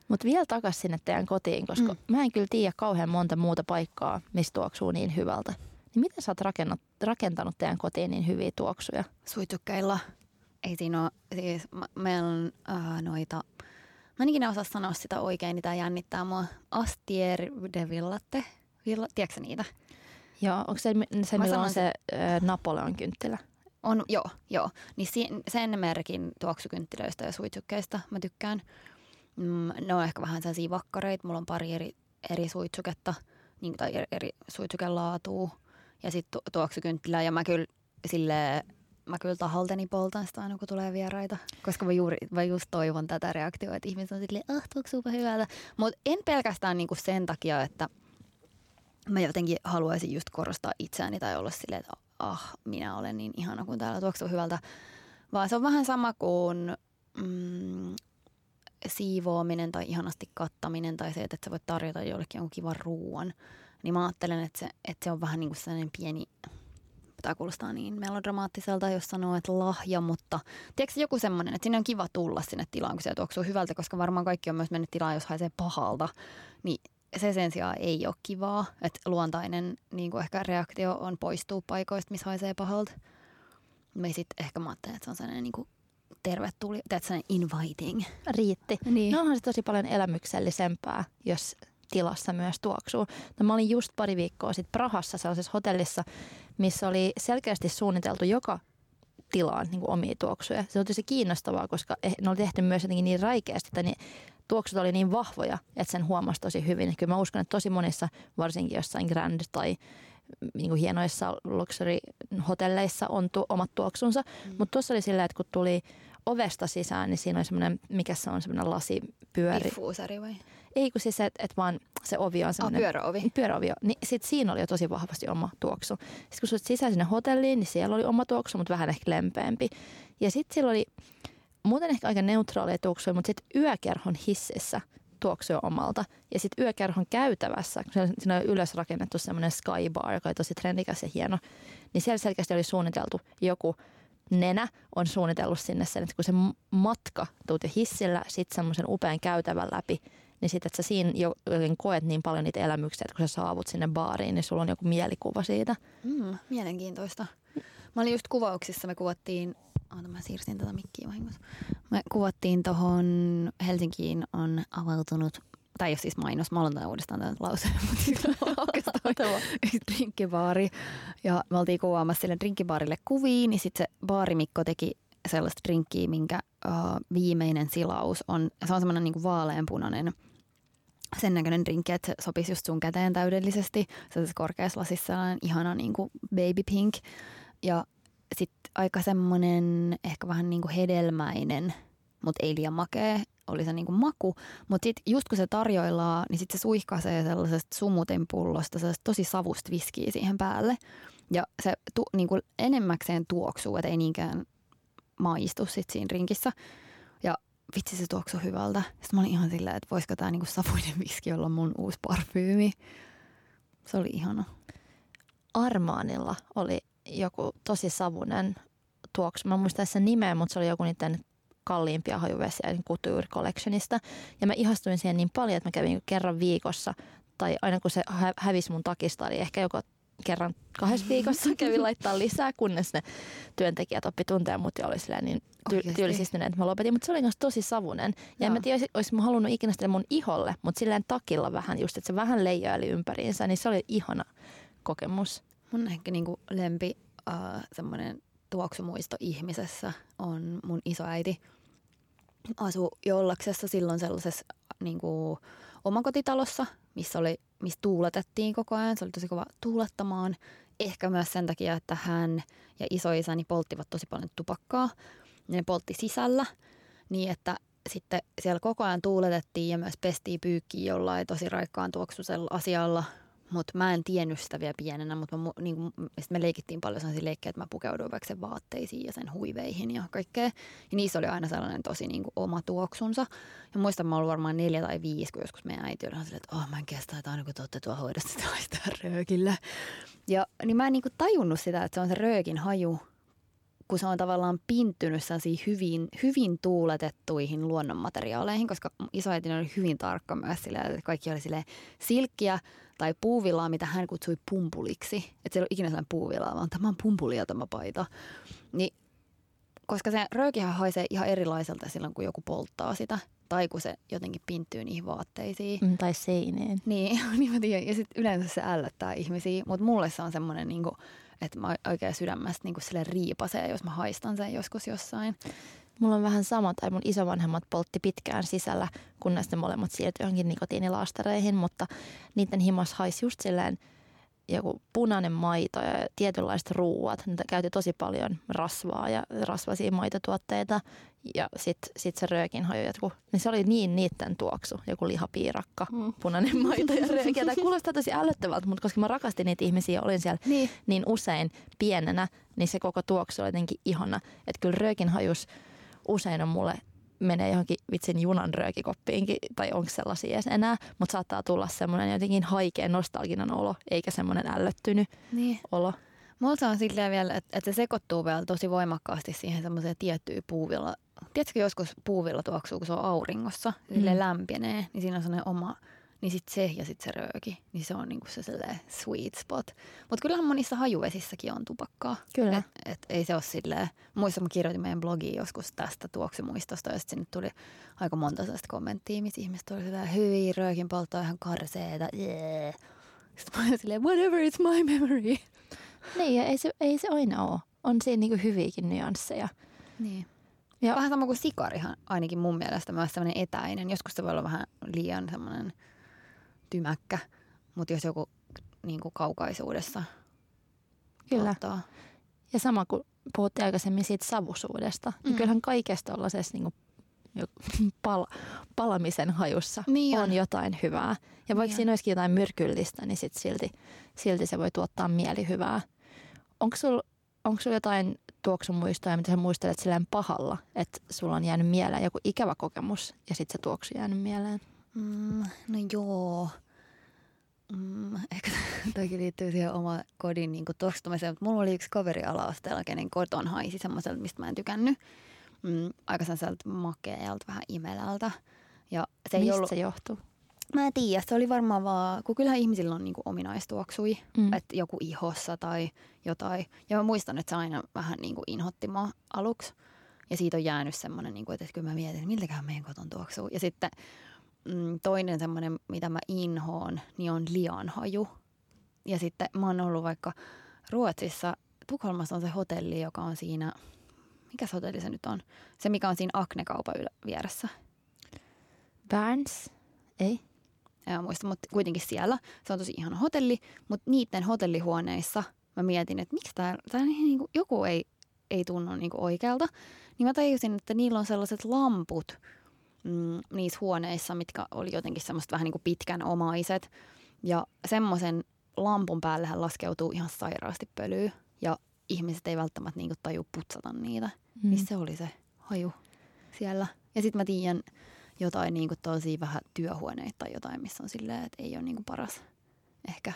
Mutta vielä takaisin sinne teidän kotiin, koska mm. mä en kyllä tiedä kauhean monta muuta paikkaa, mistä tuoksuu niin hyvältä. Niin miten sä oot rakennut, rakentanut teidän kotiin niin hyviä tuoksuja? suitsukkeilla. Ei siinä ole, siis meillä on äh, noita, mä en ikinä osaa sanoa sitä oikein, niin tää jännittää mua. Astier de Villatte. Villa, tiedätkö niitä? Joo, onko se se, millä on sanon se äh, Napoleon kynttilä? On, joo, joo. Niin si- sen merkin tuoksukynttilöistä ja suitsukkeista mä tykkään. Mm, ne on ehkä vähän sellaisia vakkareita. Mulla on pari eri, eri suitsuketta niin, tai eri, eri suitsukelaatua ja sitten tu- tuoksukynttilää. Ja mä kyllä sille mä kyllä taholteni poltan sitä aina, kun tulee vieraita. Koska mä, juuri, mä just toivon tätä reaktioa, että ihmiset on silleen, ah, tuoksuupa hyvältä. Mutta en pelkästään niinku sen takia, että mä jotenkin haluaisin just korostaa itseäni tai olla silleen, että ah, minä olen niin ihana, kun täällä tuoksuu hyvältä. Vaan se on vähän sama kuin mm, siivoaminen tai ihanasti kattaminen tai se, että sä voit tarjota jollekin jonkun kivan ruoan. Niin mä ajattelen, että se, että se on vähän niin kuin sellainen pieni tämä kuulostaa niin melodramaattiselta, jos sanoo, että lahja, mutta tiedätkö joku semmoinen, että sinne on kiva tulla sinne tilaan, kun se tuoksuu hyvältä, koska varmaan kaikki on myös mennyt tilaan, jos haisee pahalta, niin se sen sijaan ei ole kivaa, että luontainen niin kuin ehkä reaktio on poistuu paikoista, missä haisee pahalta. Me sitten ehkä mä ajattelen, että se on sellainen niin kuin tervetuli, that's inviting. Riitti. Niin. No onhan se tosi paljon elämyksellisempää, jos tilassa myös tuoksuu. No, mä olin just pari viikkoa sitten Prahassa sellaisessa hotellissa, missä oli selkeästi suunniteltu joka tilaan niin kuin omia tuoksuja. Se oli tosi kiinnostavaa, koska eh, ne oli tehty myös jotenkin niin räikeästi, että ne tuoksut oli niin vahvoja, että sen huomasi tosi hyvin. Kyllä mä uskon, että tosi monissa, varsinkin jossain Grand tai niin kuin hienoissa luxury-hotelleissa on tu- omat tuoksunsa. Mm. Mutta tuossa oli silleen, että kun tuli ovesta sisään, niin siinä oli semmoinen, mikä se on, semmoinen lasipyöri. Diffuusari vai? Ei kun siis, että et vaan se ovi on semmoinen. Ah, pyöräovi. Pyöräovi. Niin sit siinä oli jo tosi vahvasti oma tuoksu. Sitten kun sä sisään sinne hotelliin, niin siellä oli oma tuoksu, mutta vähän ehkä lempeämpi. Ja sitten siellä oli muuten ehkä aika neutraalia tuoksua, mutta sitten yökerhon hississä tuoksui omalta. Ja sitten yökerhon käytävässä, kun siinä oli ylös rakennettu semmoinen skybar, joka oli tosi trendikäs ja hieno, niin siellä selkeästi oli suunniteltu joku nenä on suunnitellut sinne sen, että kun se matka tuut jo hissillä sitten semmoisen upean käytävän läpi, niin sitten, että sä siinä jo koet niin paljon niitä elämyksiä, että kun sä saavut sinne baariin, niin sulla on joku mielikuva siitä. Mm, mielenkiintoista. Mä olin just kuvauksissa, me kuvattiin, oota mä siirsin tätä mikkiä vahingossa. Me kuvattiin tuohon Helsinkiin on avautunut tai ole siis mainos, mä aloitan uudestaan tämän lauseen, mutta siis oikeastaan drinkkibaari. Ja me oltiin kuvaamassa sille drinkkibaarille kuviin, niin sitten se baarimikko teki sellaista drinkkiä, minkä uh, viimeinen silaus on, se on semmoinen niin vaaleanpunainen sen näköinen drinkki, että se sopisi just sun käteen täydellisesti. Se on korkeassa lasissa sellainen ihana niin kuin baby pink. Ja sitten aika semmoinen ehkä vähän niin kuin hedelmäinen, mutta ei liian makea oli se niinku maku. Mutta sitten just kun se tarjoillaan, niin sitten se suihkaisee sellaisesta sumutin pullosta sellaisesta tosi savusta viskiä siihen päälle. Ja se tu, niinku enemmäkseen tuoksuu, että ei niinkään maistu sit siinä rinkissä. Vitsi se tuoksuu hyvältä. Sitten mä olin ihan silleen, että voisiko tämä niinku savuinen viski olla mun uusi parfyymi. Se oli ihana. Armaanilla oli joku tosi savunen tuoksu. Mä muistan sen nimeä, mutta se oli joku niiden kalliimpia hajuvesiä niin Couture Collectionista. Ja mä ihastuin siihen niin paljon, että mä kävin kerran viikossa, tai aina kun se hävisi mun takista, eli ehkä joko kerran kahdessa viikossa kävin laittaa lisää, kunnes ne työntekijät oppi tuntea mut ja oli silleen niin ty- tylsistyneet, että mä lopetin. Mutta se oli myös tosi savunen. Ja Joo. en mä tiedä, olisi, olisi mä halunnut ikinä sitä mun iholle, mutta silleen takilla vähän just, että se vähän leijaili ympäriinsä, niin se oli ihana kokemus. Mun ehkä niinku lempi uh, semmoinen tuoksumuisto ihmisessä on mun isoäiti. Asu Jollaksessa silloin sellaisessa niin kuin, omakotitalossa, missä, oli, missä tuuletettiin koko ajan. Se oli tosi kova tuulettamaan. Ehkä myös sen takia, että hän ja isoisäni polttivat tosi paljon tupakkaa. Ne poltti sisällä niin, että sitten siellä koko ajan tuuletettiin ja myös pestiin pyykkiä jollain tosi raikkaan tuoksuisella asialla – mutta mä en tiennyt sitä vielä pienenä, mutta niin me leikittiin paljon sellaisia leikkejä, että mä pukeuduin vaikka sen vaatteisiin ja sen huiveihin ja kaikkea. Ja niissä oli aina sellainen tosi niin kuin, oma tuoksunsa. Ja muistan, mä olin varmaan neljä tai viisi, kun joskus meidän äiti oli silleen, että oh, mä en kestä, että aina kun te olette tuolla hoidossa, sitä röökillä. Ja niin mä en niin kuin, tajunnut sitä, että se on se röökin haju, kun se on tavallaan pinttynyt hyvin, hyvin tuuletettuihin luonnonmateriaaleihin, koska isoäitini oli hyvin tarkka myös sillä, että kaikki oli sille silkkiä tai puuvillaa, mitä hän kutsui pumpuliksi. Että se ei ole ikinä sellainen puuvillaa, vaan tämä on pumpulia tämä paita. Niin koska se röökihän haisee ihan erilaiselta silloin, kun joku polttaa sitä. Tai kun se jotenkin pinttyy niihin vaatteisiin. Mm, tai seineen. Niin, niin mä tiedän. Ja sitten yleensä se ällöttää ihmisiä. Mutta mulle se on semmoinen, niin että mä oikein sydämestä niin sille riipasee, jos mä haistan sen joskus jossain. Mulla on vähän sama, tai mun isovanhemmat poltti pitkään sisällä, kunnes ne molemmat siirtyi johonkin nikotiinilaastareihin, mutta niiden himas haisi just silleen joku punainen maito ja tietynlaiset ruuat. Niitä käytti tosi paljon rasvaa ja rasvaisia maitotuotteita ja sitten sit se röökin haju jatku. Niin se oli niin niitten tuoksu, joku lihapiirakka, mm. punainen maito ja rööki. Tämä kuulostaa tosi älyttävältä, mutta koska mä rakastin niitä ihmisiä ja olin siellä niin. niin usein pienenä, niin se koko tuoksu oli jotenkin ihana. Että kyllä röökin hajus usein on mulle menee johonkin vitsin junan röökikoppiinkin, tai onko sellaisia edes enää, mutta saattaa tulla semmoinen jotenkin haikea nostalginen olo, eikä semmoinen ällöttynyt niin. olo. Mulla on silleen vielä, että, että se sekoittuu vielä tosi voimakkaasti siihen semmoiseen tiettyyn puuvilla. Tiedätkö joskus puuvilla tuoksuu, kun se on auringossa, mm. lämpenee, niin siinä on sellainen oma niin sitten se ja sitten se rööki, niin se on niinku se sweet spot. Mutta kyllähän monissa hajuvesissäkin on tupakkaa. Kyllä. Et, et ei se ole silleen, muissa mä kirjoitin meidän blogiin joskus tästä tuoksimuistosta ja sitten sinne tuli aika monta sellaista kommenttia, missä ihmiset oli silleen, hyi, röökin poltto ihan karseeta, yeah. Sitten mä olin silleen, whatever, it's my memory. Niin, ja ei se, ei se aina ole. On siinä niinku hyviäkin nyansseja. Niin. Ja. Vähän sama kuin sikarihan ainakin mun mielestä myös sellainen etäinen. Joskus se voi olla vähän liian semmoinen tymäkkä, mutta jos joku niin kuin kaukaisuudessa Kyllä. Tuottaa. Ja sama kuin puhuttiin aikaisemmin siitä savusuudesta, niin mm. niin kyllähän kaikesta tuollaisessa niin pal- palamisen hajussa niin on. on jotain hyvää. Ja vaikka niin siinä olisikin jotain myrkyllistä, niin sit silti, silti se voi tuottaa mielihyvää. Onko sulla onko sulla jotain tuoksumuistoja, mitä sä muistelet silleen pahalla, että sulla on jäänyt mieleen joku ikävä kokemus ja sitten se tuoksu jäänyt mieleen? Mm, no joo. Mm, ehkä toki liittyy siihen oma kodin niin tuoksutumiseen, mutta mulla oli yksi kaveri ala-asteella, kenen koton haisi semmoiselta, mistä mä en tykännyt. Mm, aika sellaiselta makealta, vähän imelältä. Ja se Mistä ei ollut... se johtuu? Mä en tiedä, se oli varmaan vaan, kun kyllähän ihmisillä on niinku ominaistuoksui, mm. että joku ihossa tai jotain. Ja mä muistan, että se aina vähän niinku inhotti mua aluksi. Ja siitä on jäänyt semmoinen, niinku, että kyllä mä mietin, että miltäkään meidän koton tuoksuu. Ja sitten mm, toinen semmoinen, mitä mä inhoon, niin on lianhaju. Ja sitten mä oon ollut vaikka Ruotsissa, Tukholmassa on se hotelli, joka on siinä, mikä se hotelli se nyt on? Se, mikä on siinä Akne-kaupan vieressä. Berns? Ei? En muista, mutta kuitenkin siellä. Se on tosi ihana hotelli, mutta niiden hotellihuoneissa mä mietin, että miksi tää, tää niin kuin, joku ei, ei tunnu niin kuin oikealta. Niin mä tajusin, että niillä on sellaiset lamput, mm, niissä huoneissa, mitkä oli jotenkin semmoista vähän niin kuin pitkän omaiset. Ja semmoisen lampun päällähän laskeutuu ihan sairaasti pölyä ja ihmiset ei välttämättä niin taju putsata niitä. Mm. Niin se oli se haju siellä. Ja sitten mä tiedän jotain niin kuin tosi vähän työhuoneita tai jotain, missä on silleen, että ei ole niin kuin paras ehkä.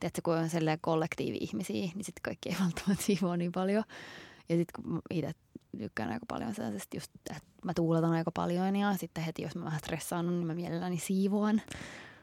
Tiedätkö, kun on kollektiivi ihmisiä, niin sitten kaikki ei välttämättä siivoa niin paljon. Ja sitten kun itse tykkään aika paljon sellaisesta just, että mä tuuletan aika paljon ja sitten heti jos mä vähän stressaannut, niin mä mielelläni siivoan.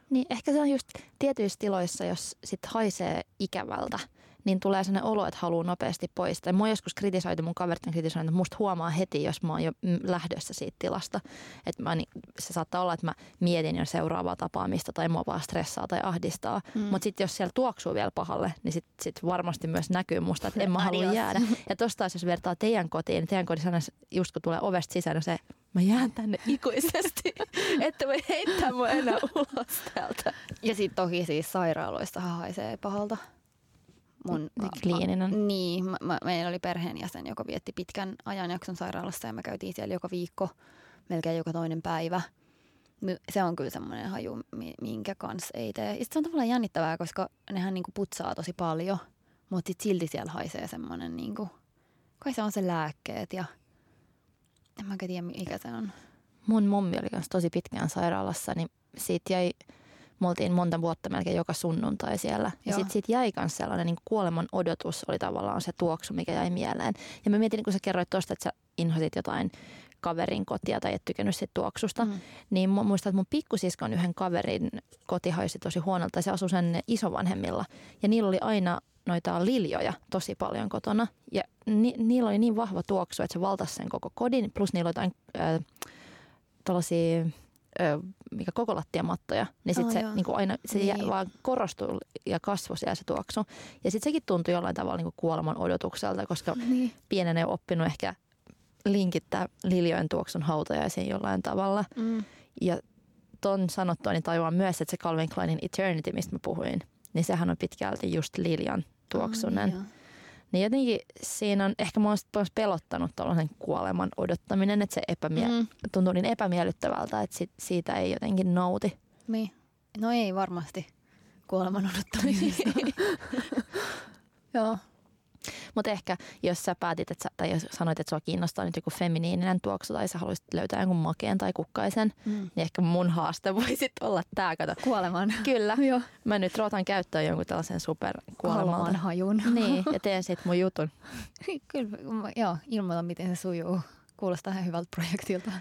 Niin ehkä se on just tietyissä tiloissa, jos sit haisee ikävältä, niin tulee sellainen olo, että haluaa nopeasti pois. Tai mua joskus kritisoitu, mun kaverit on kritisoinut, että musta huomaa heti, jos mä oon jo lähdössä siitä tilasta. Että mä, se saattaa olla, että mä mietin jo seuraavaa tapaamista tai mua vaan stressaa tai ahdistaa. Mm. Mutta sitten jos siellä tuoksuu vielä pahalle, niin sitten sit varmasti myös näkyy musta, että en mä halua jäädä. Ja tosta jos vertaa teidän kotiin, niin teidän kodissa just kun tulee ovesta sisään, niin se mä jään tänne ikuisesti, että voi heittää mua enää ulos täältä. Ja sitten toki siis sairaaloista haisee pahalta mun kliininen. Niin, mä, mä, meillä oli perheenjäsen, joka vietti pitkän ajanjakson sairaalassa ja me käytiin siellä joka viikko, melkein joka toinen päivä. Se on kyllä semmoinen haju, minkä kanssa ei tee. Ja se on tavallaan jännittävää, koska nehän niinku putsaa tosi paljon, mutta sit silti siellä haisee semmoinen, niinku, kai se on se lääkkeet ja en mä tiedä mikä se on. Mun mummi oli myös tosi pitkään sairaalassa, niin siitä jäi me oltiin monta vuotta melkein joka sunnuntai siellä. Ja sitten sit jäi myös sellainen niin kuoleman odotus oli tavallaan se tuoksu, mikä jäi mieleen. Ja mä mietin, kun sä kerroit tuosta, että sä inhosit jotain kaverin kotia tai et tykännyt siitä tuoksusta, mm. niin mä muistan, että mun pikkusiskon yhden kaverin koti haisi tosi huonolta ja se asui sen isovanhemmilla. Ja niillä oli aina noita liljoja tosi paljon kotona. Ja ni, niillä oli niin vahva tuoksu, että se valtasi sen koko kodin. Plus niillä oli jotain äh, tällaisia mikä koko lattiamattoja, niin sitten oh, se niin kuin aina se niin. vaan korostui ja kasvoi siellä se tuoksu. Ja sitten sekin tuntui jollain tavalla niin kuin kuoleman odotukselta, koska niin. pienen ei oppinut ehkä linkittää liljojen tuoksun hautajaisiin jollain tavalla. Mm. Ja ton sanottua niin tajuan myös, että se Calvin Kleinin Eternity, mistä mä puhuin, niin sehän on pitkälti just liljan tuoksunen. Oh, niin jotenkin siinä on ehkä mua myös pelottanut tuollaisen kuoleman odottaminen, että se epämie- mm. tuntuu niin epämiellyttävältä, että sit, siitä ei jotenkin nauti. Niin. No ei varmasti kuoleman odottamisesta. Joo. Mutta ehkä jos sä päätit, että sä, tai jos sanoit, että sua kiinnostaa nyt joku feminiininen tuoksu tai sä haluaisit löytää jonkun makeen tai kukkaisen, mm. niin ehkä mun haaste voisi olla tää. Kato. Kuoleman. Kyllä. Joo. Mä nyt rootan käyttöön jonkun tällaisen super kuoleman hajun. Niin, ja teen sit mun jutun. Kyllä, joo, ilmoita miten se sujuu. Kuulostaa ihan hyvältä projektilta.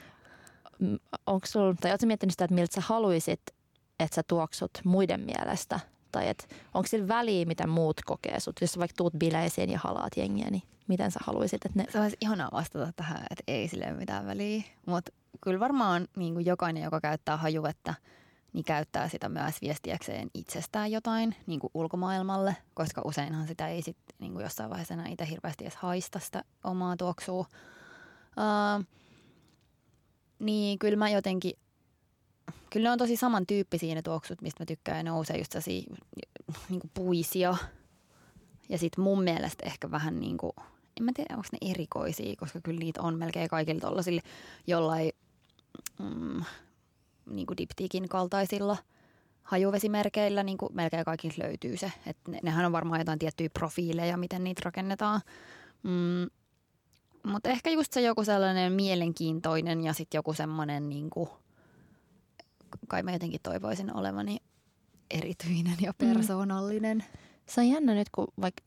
Onko sulla, tai ootko miettinyt sitä, että miltä sä haluaisit, että sä tuoksut muiden mielestä tai että onko sillä väliä, mitä muut kokee sut? Jos vaikka tuut bileisiin ja halaat jengiä, niin miten sä haluaisit, että ne... Se olisi ihanaa vastata tähän, että ei sille mitään väliä. Mutta kyllä varmaan niin kuin jokainen, joka käyttää hajuvettä, niin käyttää sitä myös viestiäkseen itsestään jotain niin kuin ulkomaailmalle, koska useinhan sitä ei sitten niin kuin jossain vaiheessa enää itse hirveästi edes haista sitä omaa tuoksua. Uh, niin kyllä mä jotenkin kyllä ne on tosi samantyyppisiä ne tuoksut, mistä mä tykkään. Ja ne nousee just sellaisia niin puisia. Ja sitten mun mielestä ehkä vähän niin kuin, en mä tiedä, onko ne erikoisia, koska kyllä niitä on melkein kaikilla tollasilla jollain mm, niin kuin diptiikin kaltaisilla hajuvesimerkeillä niin kuin melkein kaikilla löytyy se. että ne, nehän on varmaan jotain tiettyjä profiileja, miten niitä rakennetaan. Mm, mutta ehkä just se joku sellainen mielenkiintoinen ja sitten joku semmoinen niin kuin – kai mä jotenkin toivoisin olevani erityinen ja mm. persoonallinen. Mm. Se on jännä nyt, kun vaikka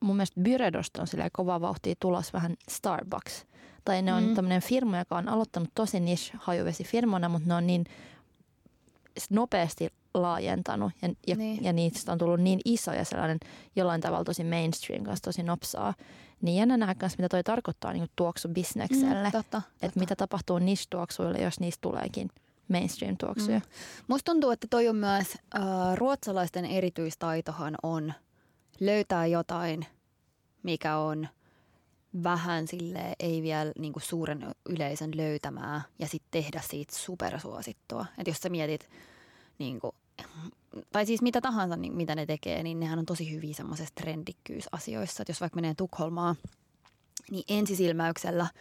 mun mielestä Byredosta on silleen kova vauhtia tulos vähän Starbucks. Tai ne on mm. tämmöinen firma, joka on aloittanut tosi niche hajuvesifirmana, mutta ne on niin nopeasti laajentanut ja, ja, niin. ja niistä on tullut niin iso ja sellainen jollain tavalla tosi mainstream kanssa tosi nopsaa. Niin jännä nähdä kanssa, mitä toi tarkoittaa niin tuoksubisnekselle. Mm, totta, totta. Että mitä tapahtuu niche-tuoksuille, jos niistä tuleekin – mainstream-tuoksuja. Mm. Musta tuntuu, että toi on myös, äh, ruotsalaisten erityistaitohan on löytää jotain, mikä on vähän sille ei vielä niin kuin suuren yleisön löytämää ja sitten tehdä siitä supersuosittua. Että jos sä mietit, niin kuin, tai siis mitä tahansa, niin mitä ne tekee, niin nehän on tosi hyviä semmoisessa trendikkyysasioissa. Että jos vaikka menee Tukholmaan, niin ensisilmäyksellä –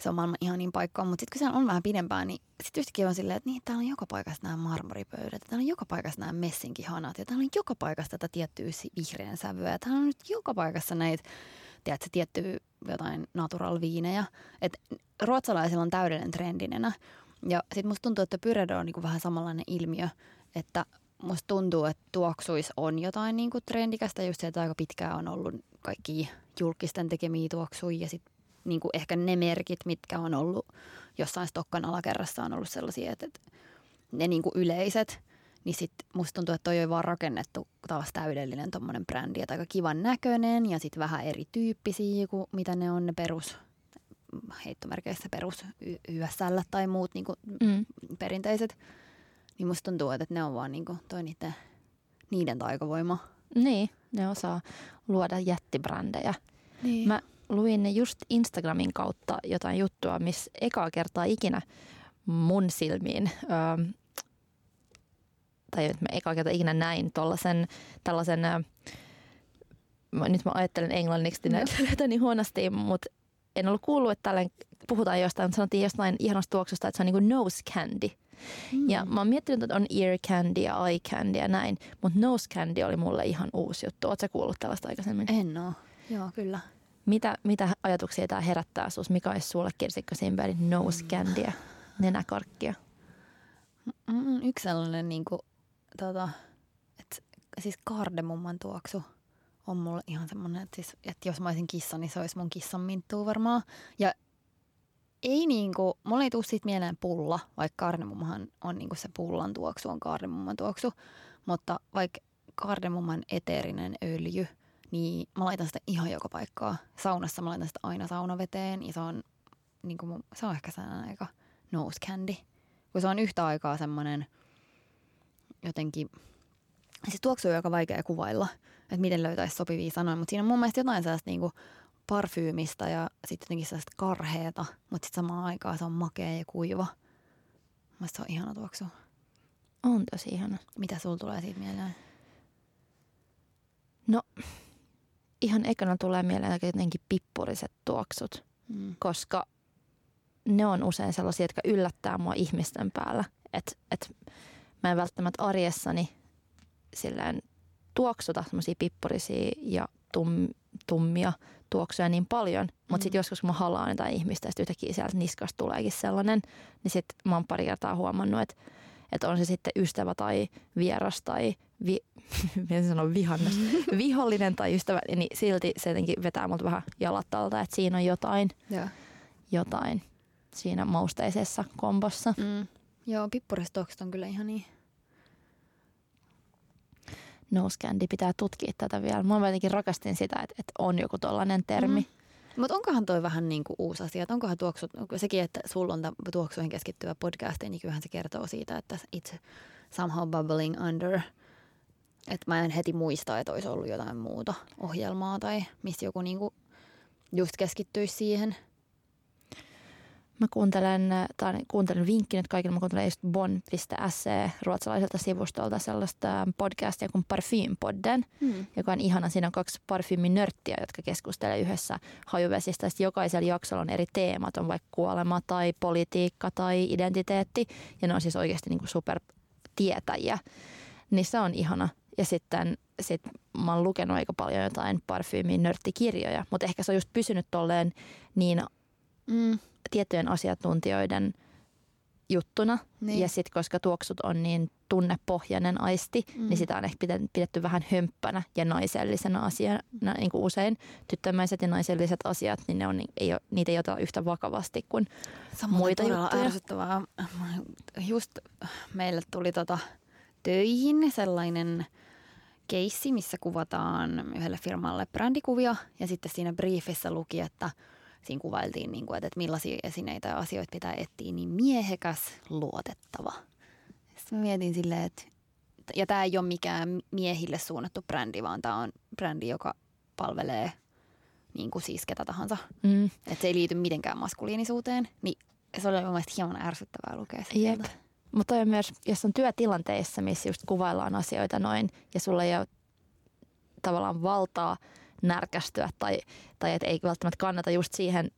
se on maailman ihanin paikka, mutta sitten kun siellä on vähän pidempään, niin sitten yhtäkkiä on silleen, että niin, täällä on joka paikassa nämä marmoripöydät, täällä on joka paikassa nämä messinkihanat, ja täällä on joka paikassa tätä tiettyä vihreän sävyä, ja täällä on nyt joka paikassa näitä, tiedätkö, tiettyä jotain natural viinejä. Että ruotsalaisilla on täydellinen trendinenä. Ja sitten musta tuntuu, että Pyredo on niinku vähän samanlainen ilmiö, että musta tuntuu, että tuoksuis on jotain niinku trendikästä, just se, että aika pitkään on ollut kaikki julkisten tekemiä tuoksuja ja sitten niin kuin ehkä ne merkit, mitkä on ollut jossain Stokkan alakerrassa on ollut sellaisia, että, että ne niin kuin yleiset, niin sitten musta tuntuu, että toi on vaan rakennettu taas täydellinen tommonen brändi, että aika kivan näköinen ja sitten vähän erityyppisiä kuin mitä ne on ne perus heittomerkeissä perus YSL tai muut niin kuin mm. perinteiset. Niin musta tuntuu, että ne on vaan niin kuin toi niiden, niiden taikavoima. Niin, ne osaa luoda jättibrändejä. Niin. Mä luin just Instagramin kautta jotain juttua, missä ekaa kertaa ikinä mun silmiin, öö, tai että mä ekaa kertaa ikinä näin tollasen, tällaisen, öö, nyt mä ajattelen englanniksi no. näitä niin huonosti, mutta en ollut kuullut, että tällainen puhutaan jostain, mutta sanottiin jostain ihanasta tuoksusta, että se on niin kuin nose candy. Mm. Ja mä oon miettinyt, että on ear candy ja eye candy ja näin, mutta nose candy oli mulle ihan uusi juttu. Oletko kuullut tällaista aikaisemmin? En oo. Joo, kyllä. Mitä, mitä ajatuksia tämä herättää sinussa? Mikä olisi sulle Kirsikka Simbergin nose candyä, nenäkarkkia? Mm, yksi sellainen, niin kuin, tota, että siis kardemumman tuoksu on mulle ihan semmoinen, että, siis, että jos mä olisin kissa, niin se olisi mun kissan minttuu varmaan. Ja ei niinku, mulla ei tule siitä mieleen pulla, vaikka kardemummahan on niinku se pullan tuoksu, on kardemumman tuoksu. Mutta vaikka kardemumman eteerinen öljy – niin mä laitan sitä ihan joka paikkaa. Saunassa mä laitan sitä aina saunaveteen ja se on, niin kuin se on ehkä sellainen aika nose candy. Kun se on yhtä aikaa semmoinen jotenkin, siis tuoksu on aika vaikea kuvailla, että miten löytäisi sopivia sanoja, mutta siinä on mun mielestä jotain sellaista niin kuin parfyymistä ja sitten jotenkin sellaista karheeta, mutta sitten samaan aikaan se on makea ja kuiva. Mielestäni se on ihana tuoksu. On tosi ihana. Mitä sulla tulee siitä mieleen? No, ihan ekana tulee mieleen jotenkin pippuriset tuoksut, Mm. koska ne on usein sellaisia, jotka yllättää mua ihmisten päällä. Että et mä en välttämättä arjessani silleen tuoksuta semmoisia pippurisia ja tum, tummia tuoksuja niin paljon, mutta Mm. sitten joskus kun mä halaan jotain ihmistä ja sitten yhtäkkiä sieltä niskasta tuleekin sellainen, niin sitten mä oon pari kertaa huomannut, että että on se sitten ystävä tai vieras tai vi, miten sanon vihannes, vihollinen tai ystävä, niin silti se jotenkin vetää multa vähän jalat alta, että siinä on jotain, Joo. jotain siinä mausteisessa kombossa. Mm. Joo, pippuristuokset on kyllä ihan niin. Nose candy, pitää tutkia tätä vielä. Mä jotenkin rakastin sitä, että, että on joku tollainen termi. Mm. Mutta onkohan toi vähän niin kuin uusi asia, että onkohan tuoksut, sekin, että sulla on tuoksuihin keskittyvä podcast, niin kyllähän se kertoo siitä, että it's somehow bubbling under. Että mä en heti muista, että olisi ollut jotain muuta ohjelmaa tai missä joku niinku just keskittyisi siihen. Mä kuuntelen, tai kuuntelen vinkki nyt kaikille, mä kuuntelen just bon.se ruotsalaiselta sivustolta sellaista podcastia kuin Parfympodden, Hmm. joka on ihana. Siinä on kaksi parfyyminörttiä, jotka keskustelee yhdessä hajuvesistä. Sitten jokaisella jaksolla on eri teemat, on vaikka kuolema tai politiikka tai identiteetti. Ja ne on siis oikeasti niin kuin supertietäjiä. Niin se on ihana. Ja sitten sit mä oon lukenut aika paljon jotain parfyymin nörttikirjoja, mutta ehkä se on just pysynyt tolleen niin Mm. Tiettyjen asiantuntijoiden juttuna. Niin. Ja sitten koska tuoksut on niin tunnepohjainen aisti, Mm. mm. niin sitä on ehkä pidetty, vähän hömppänä ja naisellisena asiana. Niin kuin usein tyttömäiset ja naiselliset asiat, niin ne on, ei, niitä ei ota yhtä vakavasti kuin Samoin muita juttuja. ärsyttävää. Just meille tuli tota töihin sellainen keissi, missä kuvataan yhdelle firmalle brändikuvia ja sitten siinä briefissä luki, että siinä kuvailtiin, niin kuin, että että millaisia esineitä ja asioita pitää etsiä, niin miehekäs, luotettava. Sitten mä mietin silleen, että ja tämä ei ole mikään miehille suunnattu brändi, vaan tämä on brändi, joka palvelee niin kuin siis ketä tahansa. mm, Että se ei liity mitenkään maskuliinisuuteen, niin se oli mun mielestä hieman ärsyttävää lukea sitä Jep. Mutta on myös, jos on työtilanteissa, missä just kuvaillaan asioita noin ja sulla ei ole tavallaan valtaa närkästyä tai, tai et ei välttämättä kannata just siihen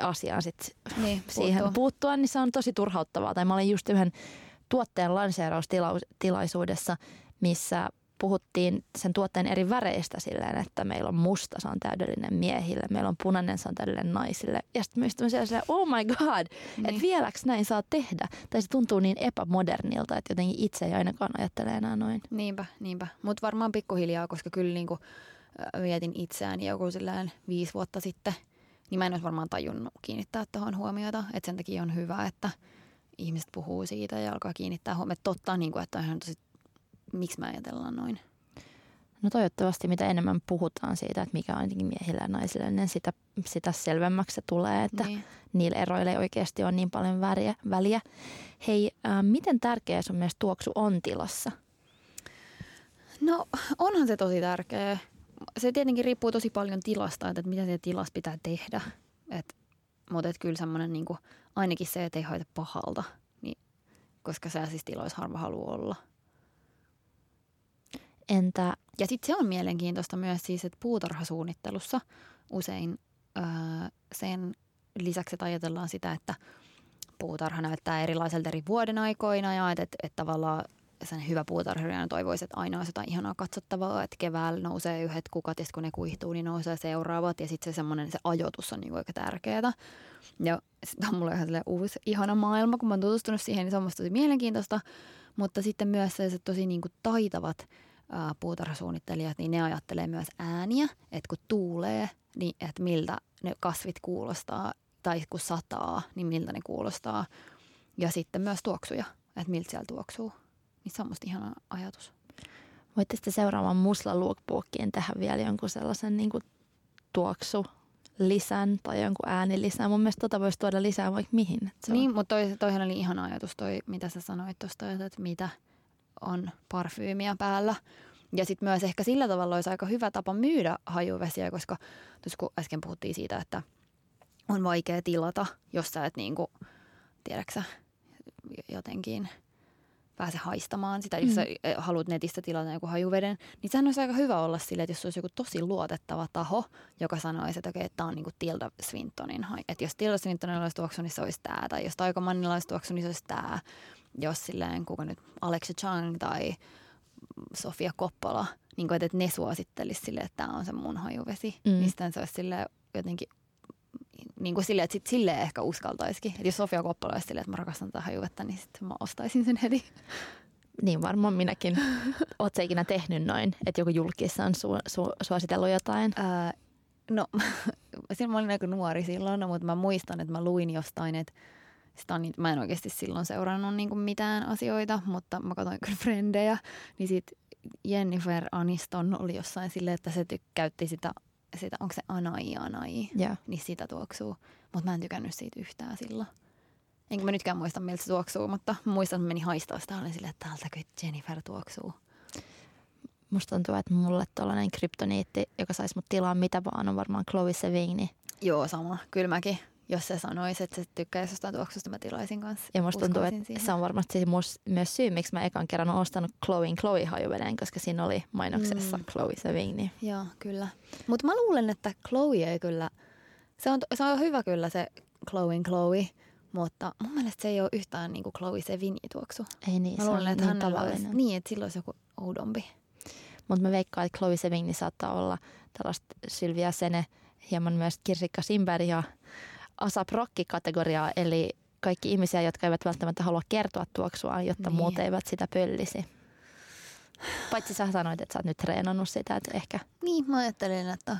asiaan sit Niin, siihen puuttuu. puuttua, niin se on tosi turhauttavaa. Tai mä olin just yhden tuotteen lanseeraustilaisuudessa, missä puhuttiin sen tuotteen eri väreistä silleen, että meillä on musta, se on täydellinen miehille, meillä on punainen, se on täydellinen naisille. Ja sitten mä istuin siellä silleen, oh my god, niin. että vieläks näin saa tehdä? Tai se tuntuu niin epämodernilta, että jotenkin itse ei ainakaan ajattele enää noin. Niinpä, niinpä. Mutta varmaan pikkuhiljaa, koska kyllä niinku, mietin itseäni joku sillään viisi vuotta sitten, niin mä en olisi varmaan tajunnut kiinnittää tuohon huomiota. Että sen takia on hyvä, että ihmiset puhuu siitä ja alkaa kiinnittää huomiota. Totta, niin kuin, että on ihan tosi, miksi me ajatellaan noin. No toivottavasti mitä enemmän puhutaan siitä, että mikä on jotenkin miehillä ja naisilla, niin sitä, sitä selvemmäksi se tulee, että Niin. niillä eroilla ei oikeasti ole niin paljon väriä, väliä. Hei, äh, miten tärkeä sun mielestä tuoksu on tilassa? No onhan se tosi tärkeä. Se tietenkin riippuu tosi paljon tilasta, että mitä siellä tilassa pitää tehdä. Et, mutta et kyllä semmoinen niinku, ainakin se, että ei haita pahalta, niin, koska sellaisissa tiloissa harva haluaa olla. Entä Ja sitten se on mielenkiintoista myös siis, että puutarhasuunnittelussa usein öö, sen lisäksi, että ajatellaan sitä, että puutarha näyttää erilaiselta eri vuoden aikoina ja että, että, että tavallaan sen hyvä puutarhailija toivoisi, että aina olisi jotain ihanaa katsottavaa, että keväällä nousee yhdet kukat ja kun ne kuihtuu, niin nousee seuraavat ja sitten se semmoinen se ajoitus on niinku aika tärkeää. Ja sitten on mulle ihan uusi ihana maailma, kun mä oon tutustunut siihen, niin se on musta tosi mielenkiintoista. Mutta sitten myös sellaiset tosi niinku taitavat ää, puutarhasuunnittelijat, niin ne ajattelee myös ääniä, että kun tuulee, niin että miltä ne kasvit kuulostaa, tai kun sataa, niin miltä ne kuulostaa. Ja sitten myös tuoksuja, että miltä siellä tuoksuu. Niin se on musta ihana ajatus. Voitte sitten seuraavan musla lookbookiin tehdä vielä jonkun sellaisen niin kuin tuoksu lisän tai jonkun äänilisän. Mun mielestä tota voisi tuoda lisää vaikka mihin. Se niin, on... mutta toi, toihan oli ihan ajatus toi, mitä sä sanoit tuosta, että mitä on parfyymiä päällä. Ja sitten myös ehkä sillä tavalla olisi aika hyvä tapa myydä hajuvesiä, koska tuossa kun äsken puhuttiin siitä, että on vaikea tilata, jos sä et niinku, tiedäksä, jotenkin pääse haistamaan sitä, jos mm. sä haluat netistä tilata joku hajuveden, niin sehän olisi aika hyvä olla sille, että jos olisi joku tosi luotettava taho, joka sanoisi, että okei, okay, tämä on niinku Tilda Swintonin Että jos Tilda Swintonin olisi tuoksu, niin se olisi tämä. Tai jos Taika Mannilla olisi tuoksu, niin se olisi tämä. Jos silleen, kuka nyt, Alexa Chang tai Sofia Koppola, niin kuin, että ne suosittelisi sille, että tämä on se mun hajuvesi. Mm. Niin sitten se olisi sille jotenkin niin kuin silleen, että sit silleen ehkä uskaltaisikin. Että jos Sofia Koppola olisi silleen, että mä rakastan tätä hajuvetta, niin sitten mä ostaisin sen heti. Niin varmaan minäkin. Oletko ikinä tehnyt noin, että joku julkissa on su- su- suositellut jotain? Ää, no, silloin mä olin aika nuori silloin, mutta mä muistan, että mä luin jostain, että sitä on, mä en oikeasti silloin seurannut niin kuin mitään asioita, mutta mä katsoin kyllä frendejä. Niin sitten Jennifer Aniston oli jossain silleen, että se käytti sitä, sitä onko se Anai Anai, yeah. niin sitä tuoksuu. Mutta mä en tykännyt siitä yhtään silloin. Enkä mä nytkään muista, miltä se tuoksuu, mutta muistan, että meni haistaa sitä. Olin silleen, että täältäkö Jennifer tuoksuu. Musta tuntuu, että mulle tuollainen kryptoniitti, joka saisi mut tilaa mitä vaan, on varmaan Chloe Sevigny. Joo, sama. Kyllä mäkin jos se sanoisi, että se tykkäisi jostain tuoksusta, mä tilaisin kanssa. Ja musta tuntuu, että siihen. se on varmasti myös syy, miksi mä ekan kerran olen ostanut Chloein Chloe hajuveden, koska siinä oli mainoksessa mm. Chloe Savigny. Joo, kyllä. Mutta mä luulen, että Chloe ei kyllä, se on, se on hyvä kyllä se Chloein Chloe, mutta mun mielestä se ei ole yhtään niin kuin Chloe Sevigny tuoksu. Ei niin, mä se luulen, on että niin tavallinen. Olisi, niin, että sillä olisi joku oudompi. Mutta mä veikkaan, että Chloe Sevigny saattaa olla tällaista Sylvia Sene, hieman myös Kirsikka Simberg ja ASAP Rock-kategoriaa, eli kaikki ihmisiä, jotka eivät välttämättä halua kertoa tuoksua, jotta niin. muut eivät sitä pöllisi. Paitsi sä sanoit, että sä oot nyt treenannut sitä, että ehkä... Niin, mä ajattelin, että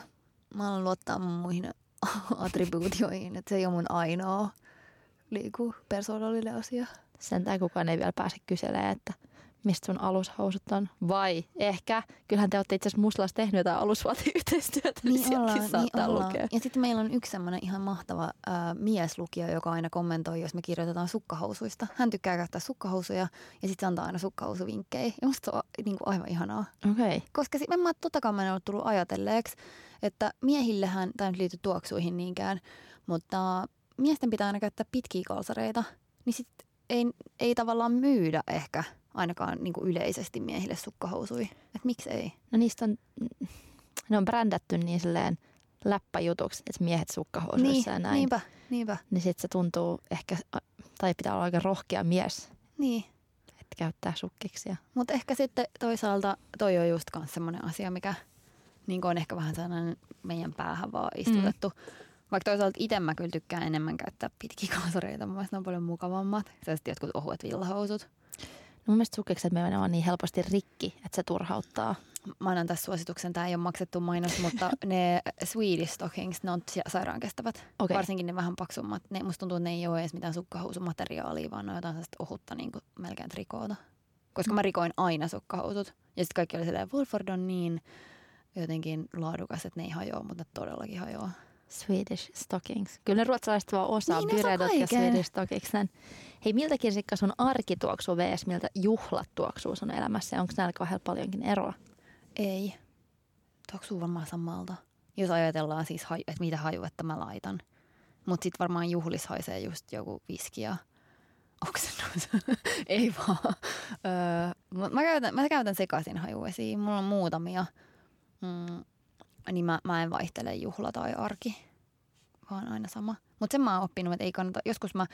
mä haluan luottaa muihin attribuutioihin, että se ei ole mun ainoa liiku persoonallinen asia. Sentään kukaan ei vielä pääse kyselemään, että mistä sun alushousut on. Vai ehkä, kyllähän te olette itse asiassa Muslassa tehnyt jotain alusvaatiyhteistyötä, niin, niin ollaan, niin saattaa niin lukea. Ja sitten meillä on yksi semmoinen ihan mahtava äh, mieslukija, joka aina kommentoi, jos me kirjoitetaan sukkahousuista. Hän tykkää käyttää sukkahousuja ja sitten se antaa aina sukkahousuvinkkejä. Ja musta se on niin kuin aivan ihanaa. Okay. Koska sit, en mä totakaan mä en ole tullut ajatelleeksi, että miehillehän, tämä nyt liity tuoksuihin niinkään, mutta miesten pitää aina käyttää pitkiä kalsareita, niin sitten ei, ei tavallaan myydä ehkä – ainakaan niin kuin yleisesti miehille sukkahousui. Et miksi ei? No niistä on, ne on brändätty niin silleen läppäjutuksi, että miehet sukkahousuissa niin, ja näin. Niinpä, niinpä. Niin sitten se tuntuu ehkä, tai pitää olla aika rohkea mies. Niin. Että käyttää sukkiksia. Mutta ehkä sitten toisaalta toi on just myös semmoinen asia, mikä niin on ehkä vähän sellainen meidän päähän vaan istutettu. Mm. Vaikka toisaalta itse mä kyllä tykkään enemmän käyttää pitkiä kalsareita. Mun mielestä ne on paljon mukavammat. Sellaiset jotkut ohuet villahousut. Mun mielestä sukkikset menee vaan niin helposti rikki, että se turhauttaa. Mä annan tässä suosituksen, tämä ei ole maksettu mainos, mutta ne Swedish stockings, ne on sairaan kestävät. Okay. Varsinkin ne vähän paksummat. Ne, musta tuntuu, että ne ei ole edes mitään sukkahousumateriaalia, vaan ne on jotain sellaista ohutta niin kuin melkein trikoota. Koska mä rikoin aina sukkahousut. Ja sitten kaikki oli silleen, Wolford on niin jotenkin laadukas, että ne ei hajoa, mutta ne todellakin hajoaa. Swedish stockings. Kyllä ne ruotsalaiset vaan osaa niin, pyredot ja Swedish stockings. Hei, miltä kirsikka sun arki tuoksuu vs. miltä juhlat tuoksuu sun elämässä? Onko näillä kahdella paljonkin eroa? Ei. Tuoksuu varmaan samalta. Jos ajatellaan siis, että mitä hajuetta mä laitan. Mutta sitten varmaan juhlis haisee just joku viski ja oksennus. Ei vaan. Öö, mä, käytän, mä käytän sekaisin hajuvesiä. Mulla on muutamia. Mm, niin mä, mä en vaihtele juhla tai arki, vaan aina sama. Mutta sen mä oon oppinut, että ei kannata, joskus mä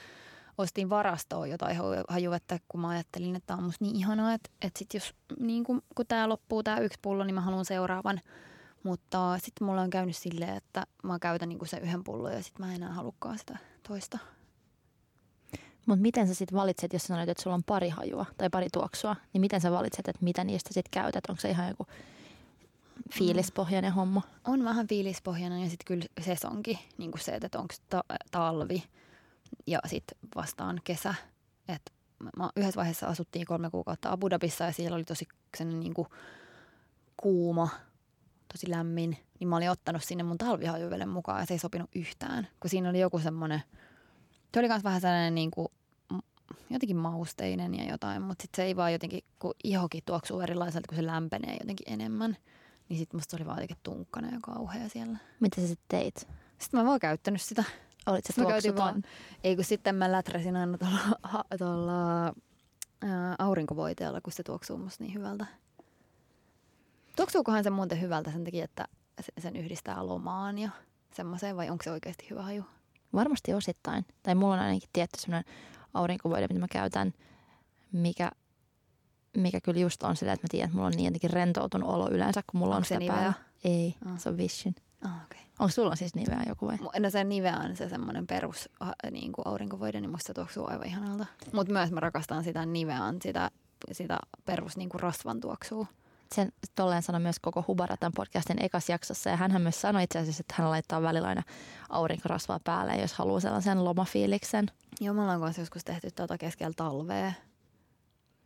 ostin varastoon jotain hajuvettä, kun mä ajattelin, että tämä on musta niin ihanaa, että, että sit jos, niin kun, kun tämä loppuu tämä yksi pullo, niin mä haluan seuraavan. Mutta sitten mulla on käynyt silleen, että mä käytän niin se yhden pullon ja sitten mä en enää halukkaan sitä toista. Mutta miten sä sitten valitset, jos sanoit, että sulla on pari hajua tai pari tuoksua, niin miten sä valitset, että mitä niistä sitten käytät? Onko se ihan joku fiilispohjainen mm. homma? On vähän fiilispohjainen ja sitten kyllä sesonki, niin kuin se, että onko ta- talvi ja sitten vastaan kesä. Et mä yhdessä vaiheessa asuttiin kolme kuukautta Abu Dhabissa ja siellä oli tosi niin kuin kuuma, tosi lämmin, niin mä olin ottanut sinne mun talvihajuveden mukaan ja se ei sopinut yhtään. Kun siinä oli joku semmoinen, se oli myös vähän sellainen niin kuin, jotenkin mausteinen ja jotain, mutta sitten se ei vaan jotenkin, kun ihokin tuoksuu erilaiselta, kun se lämpenee jotenkin enemmän, niin sitten musta oli vaan jotenkin tunkkana ja kauhea siellä. Mitä sä sitten teit? Sitten mä vaan käyttänyt sitä. Olit tuoksuton? vaan- Ei kun sitten mä läträsin aina tuolla, tuolla ää, aurinkovoiteella, kun se tuoksuu musta niin hyvältä. Tuoksuukohan se muuten hyvältä sen takia, että se- sen yhdistää lomaan ja semmoiseen, vai onko se oikeasti hyvä haju? Varmasti osittain. Tai mulla on ainakin tietty sellainen aurinkovoide, mitä mä käytän, mikä, mikä kyllä just on sitä, että mä tiedän, että mulla on niin jotenkin rentoutunut olo yleensä, kun mulla on Onko se sitä päällä. Ei, Ah. se on Vision. Ah, okei. Onko sulla siis niveä joku vai? Okay. No se Nivea on se semmoinen perus niin kuin aurinkovoide, niin musta tuoksuu aivan ihanalta. Mutta myös mä rakastan sitä Nivean, sitä, sitä perus niin kuin rasvan tuoksuu. Sen tolleen sanoi myös koko Hubaratan podcastin ekas jaksossa. Ja hän myös sanoi itse asiassa, että hän laittaa välillä aina aurinkorasvaa päälle, jos haluaa sellaisen lomafiiliksen. Joo, me ollaan kanssa joskus tehty tuota keskellä talvea.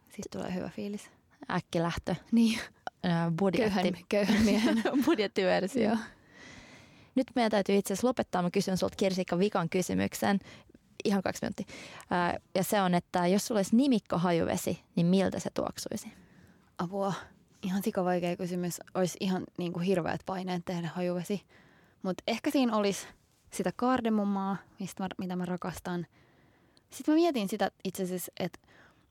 Siitä tulee hyvä fiilis. Äkkilähtö, Niin, ää, budjetti, köyhän, köyhän miehen. budjettiversio. Nyt meidän täytyy itse asiassa lopettaa. Mä kysyn sulta Kirsikka vikan kysymyksen. Ihan kaksi minuuttia. Ja se on, että jos sulla olisi nimikko hajuvesi, niin miltä se tuoksuisi? Apua. Ihan sikavaikea kysymys. Olisi ihan niin kuin hirveät paineet tehdä hajuvesi. Mutta ehkä siinä olisi sitä kardemummaa, mistä mä, mitä mä rakastan. Sitten mä mietin sitä itse asiassa, että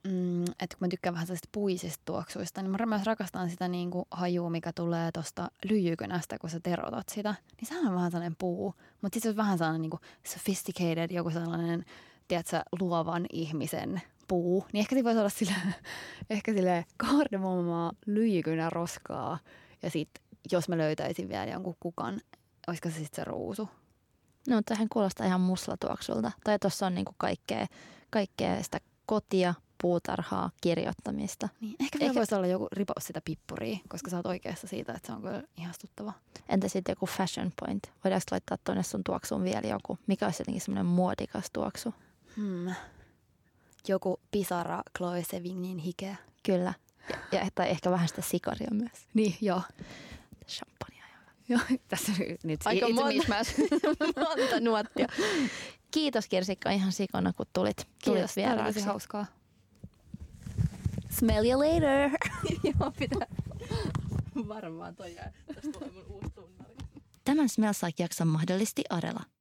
mm, että kun mä tykkään vähän sellaisista puisista tuoksuista, niin mä myös rakastan sitä niin kuin hajua, mikä tulee tuosta lyijykynästä, kun sä terotat sitä. Niin sehän on vähän sellainen puu, mutta sitten se on vähän sellainen niin kuin sophisticated, joku sellainen, tiedätkö, luovan ihmisen puu. Niin ehkä se voisi olla sillä, ehkä sille kardemummaa, lyijykynä roskaa ja sitten jos mä löytäisin vielä jonkun kukan, olisiko se sitten se ruusu? No, tähän kuulostaa ihan muslatuoksulta. Tai tuossa on niinku kaikkea, kaikkea sitä kotia, puutarhaa, kirjoittamista. Niin, ehkä vielä Ehkä- voisi olla joku ripaus sitä pippuria, koska sä oot oikeassa siitä, että se on kyllä ihastuttava. Entä sitten joku fashion point? Voidaanko laittaa tuonne sun tuoksuun vielä joku? Mikä olisi jotenkin semmoinen muodikas tuoksu? Hmm. Joku pisara Chloe Sevignin hikeä. Kyllä. Ja, ja, tai ehkä vähän sitä sikaria myös. Niin, joo. Champagnea. joo. Tässä nyt Aika it's a monta. Monta nuottia. Kiitos Kirsikka ihan sikana, kun tulit, tulit Kiitos, tää oli vieraaksi. Smell you later. joo, pitää. Varmaan toi jää. Tästä tulee mun uusi tunnari. Tämän Smells Like-jakson mahdollisti Arela.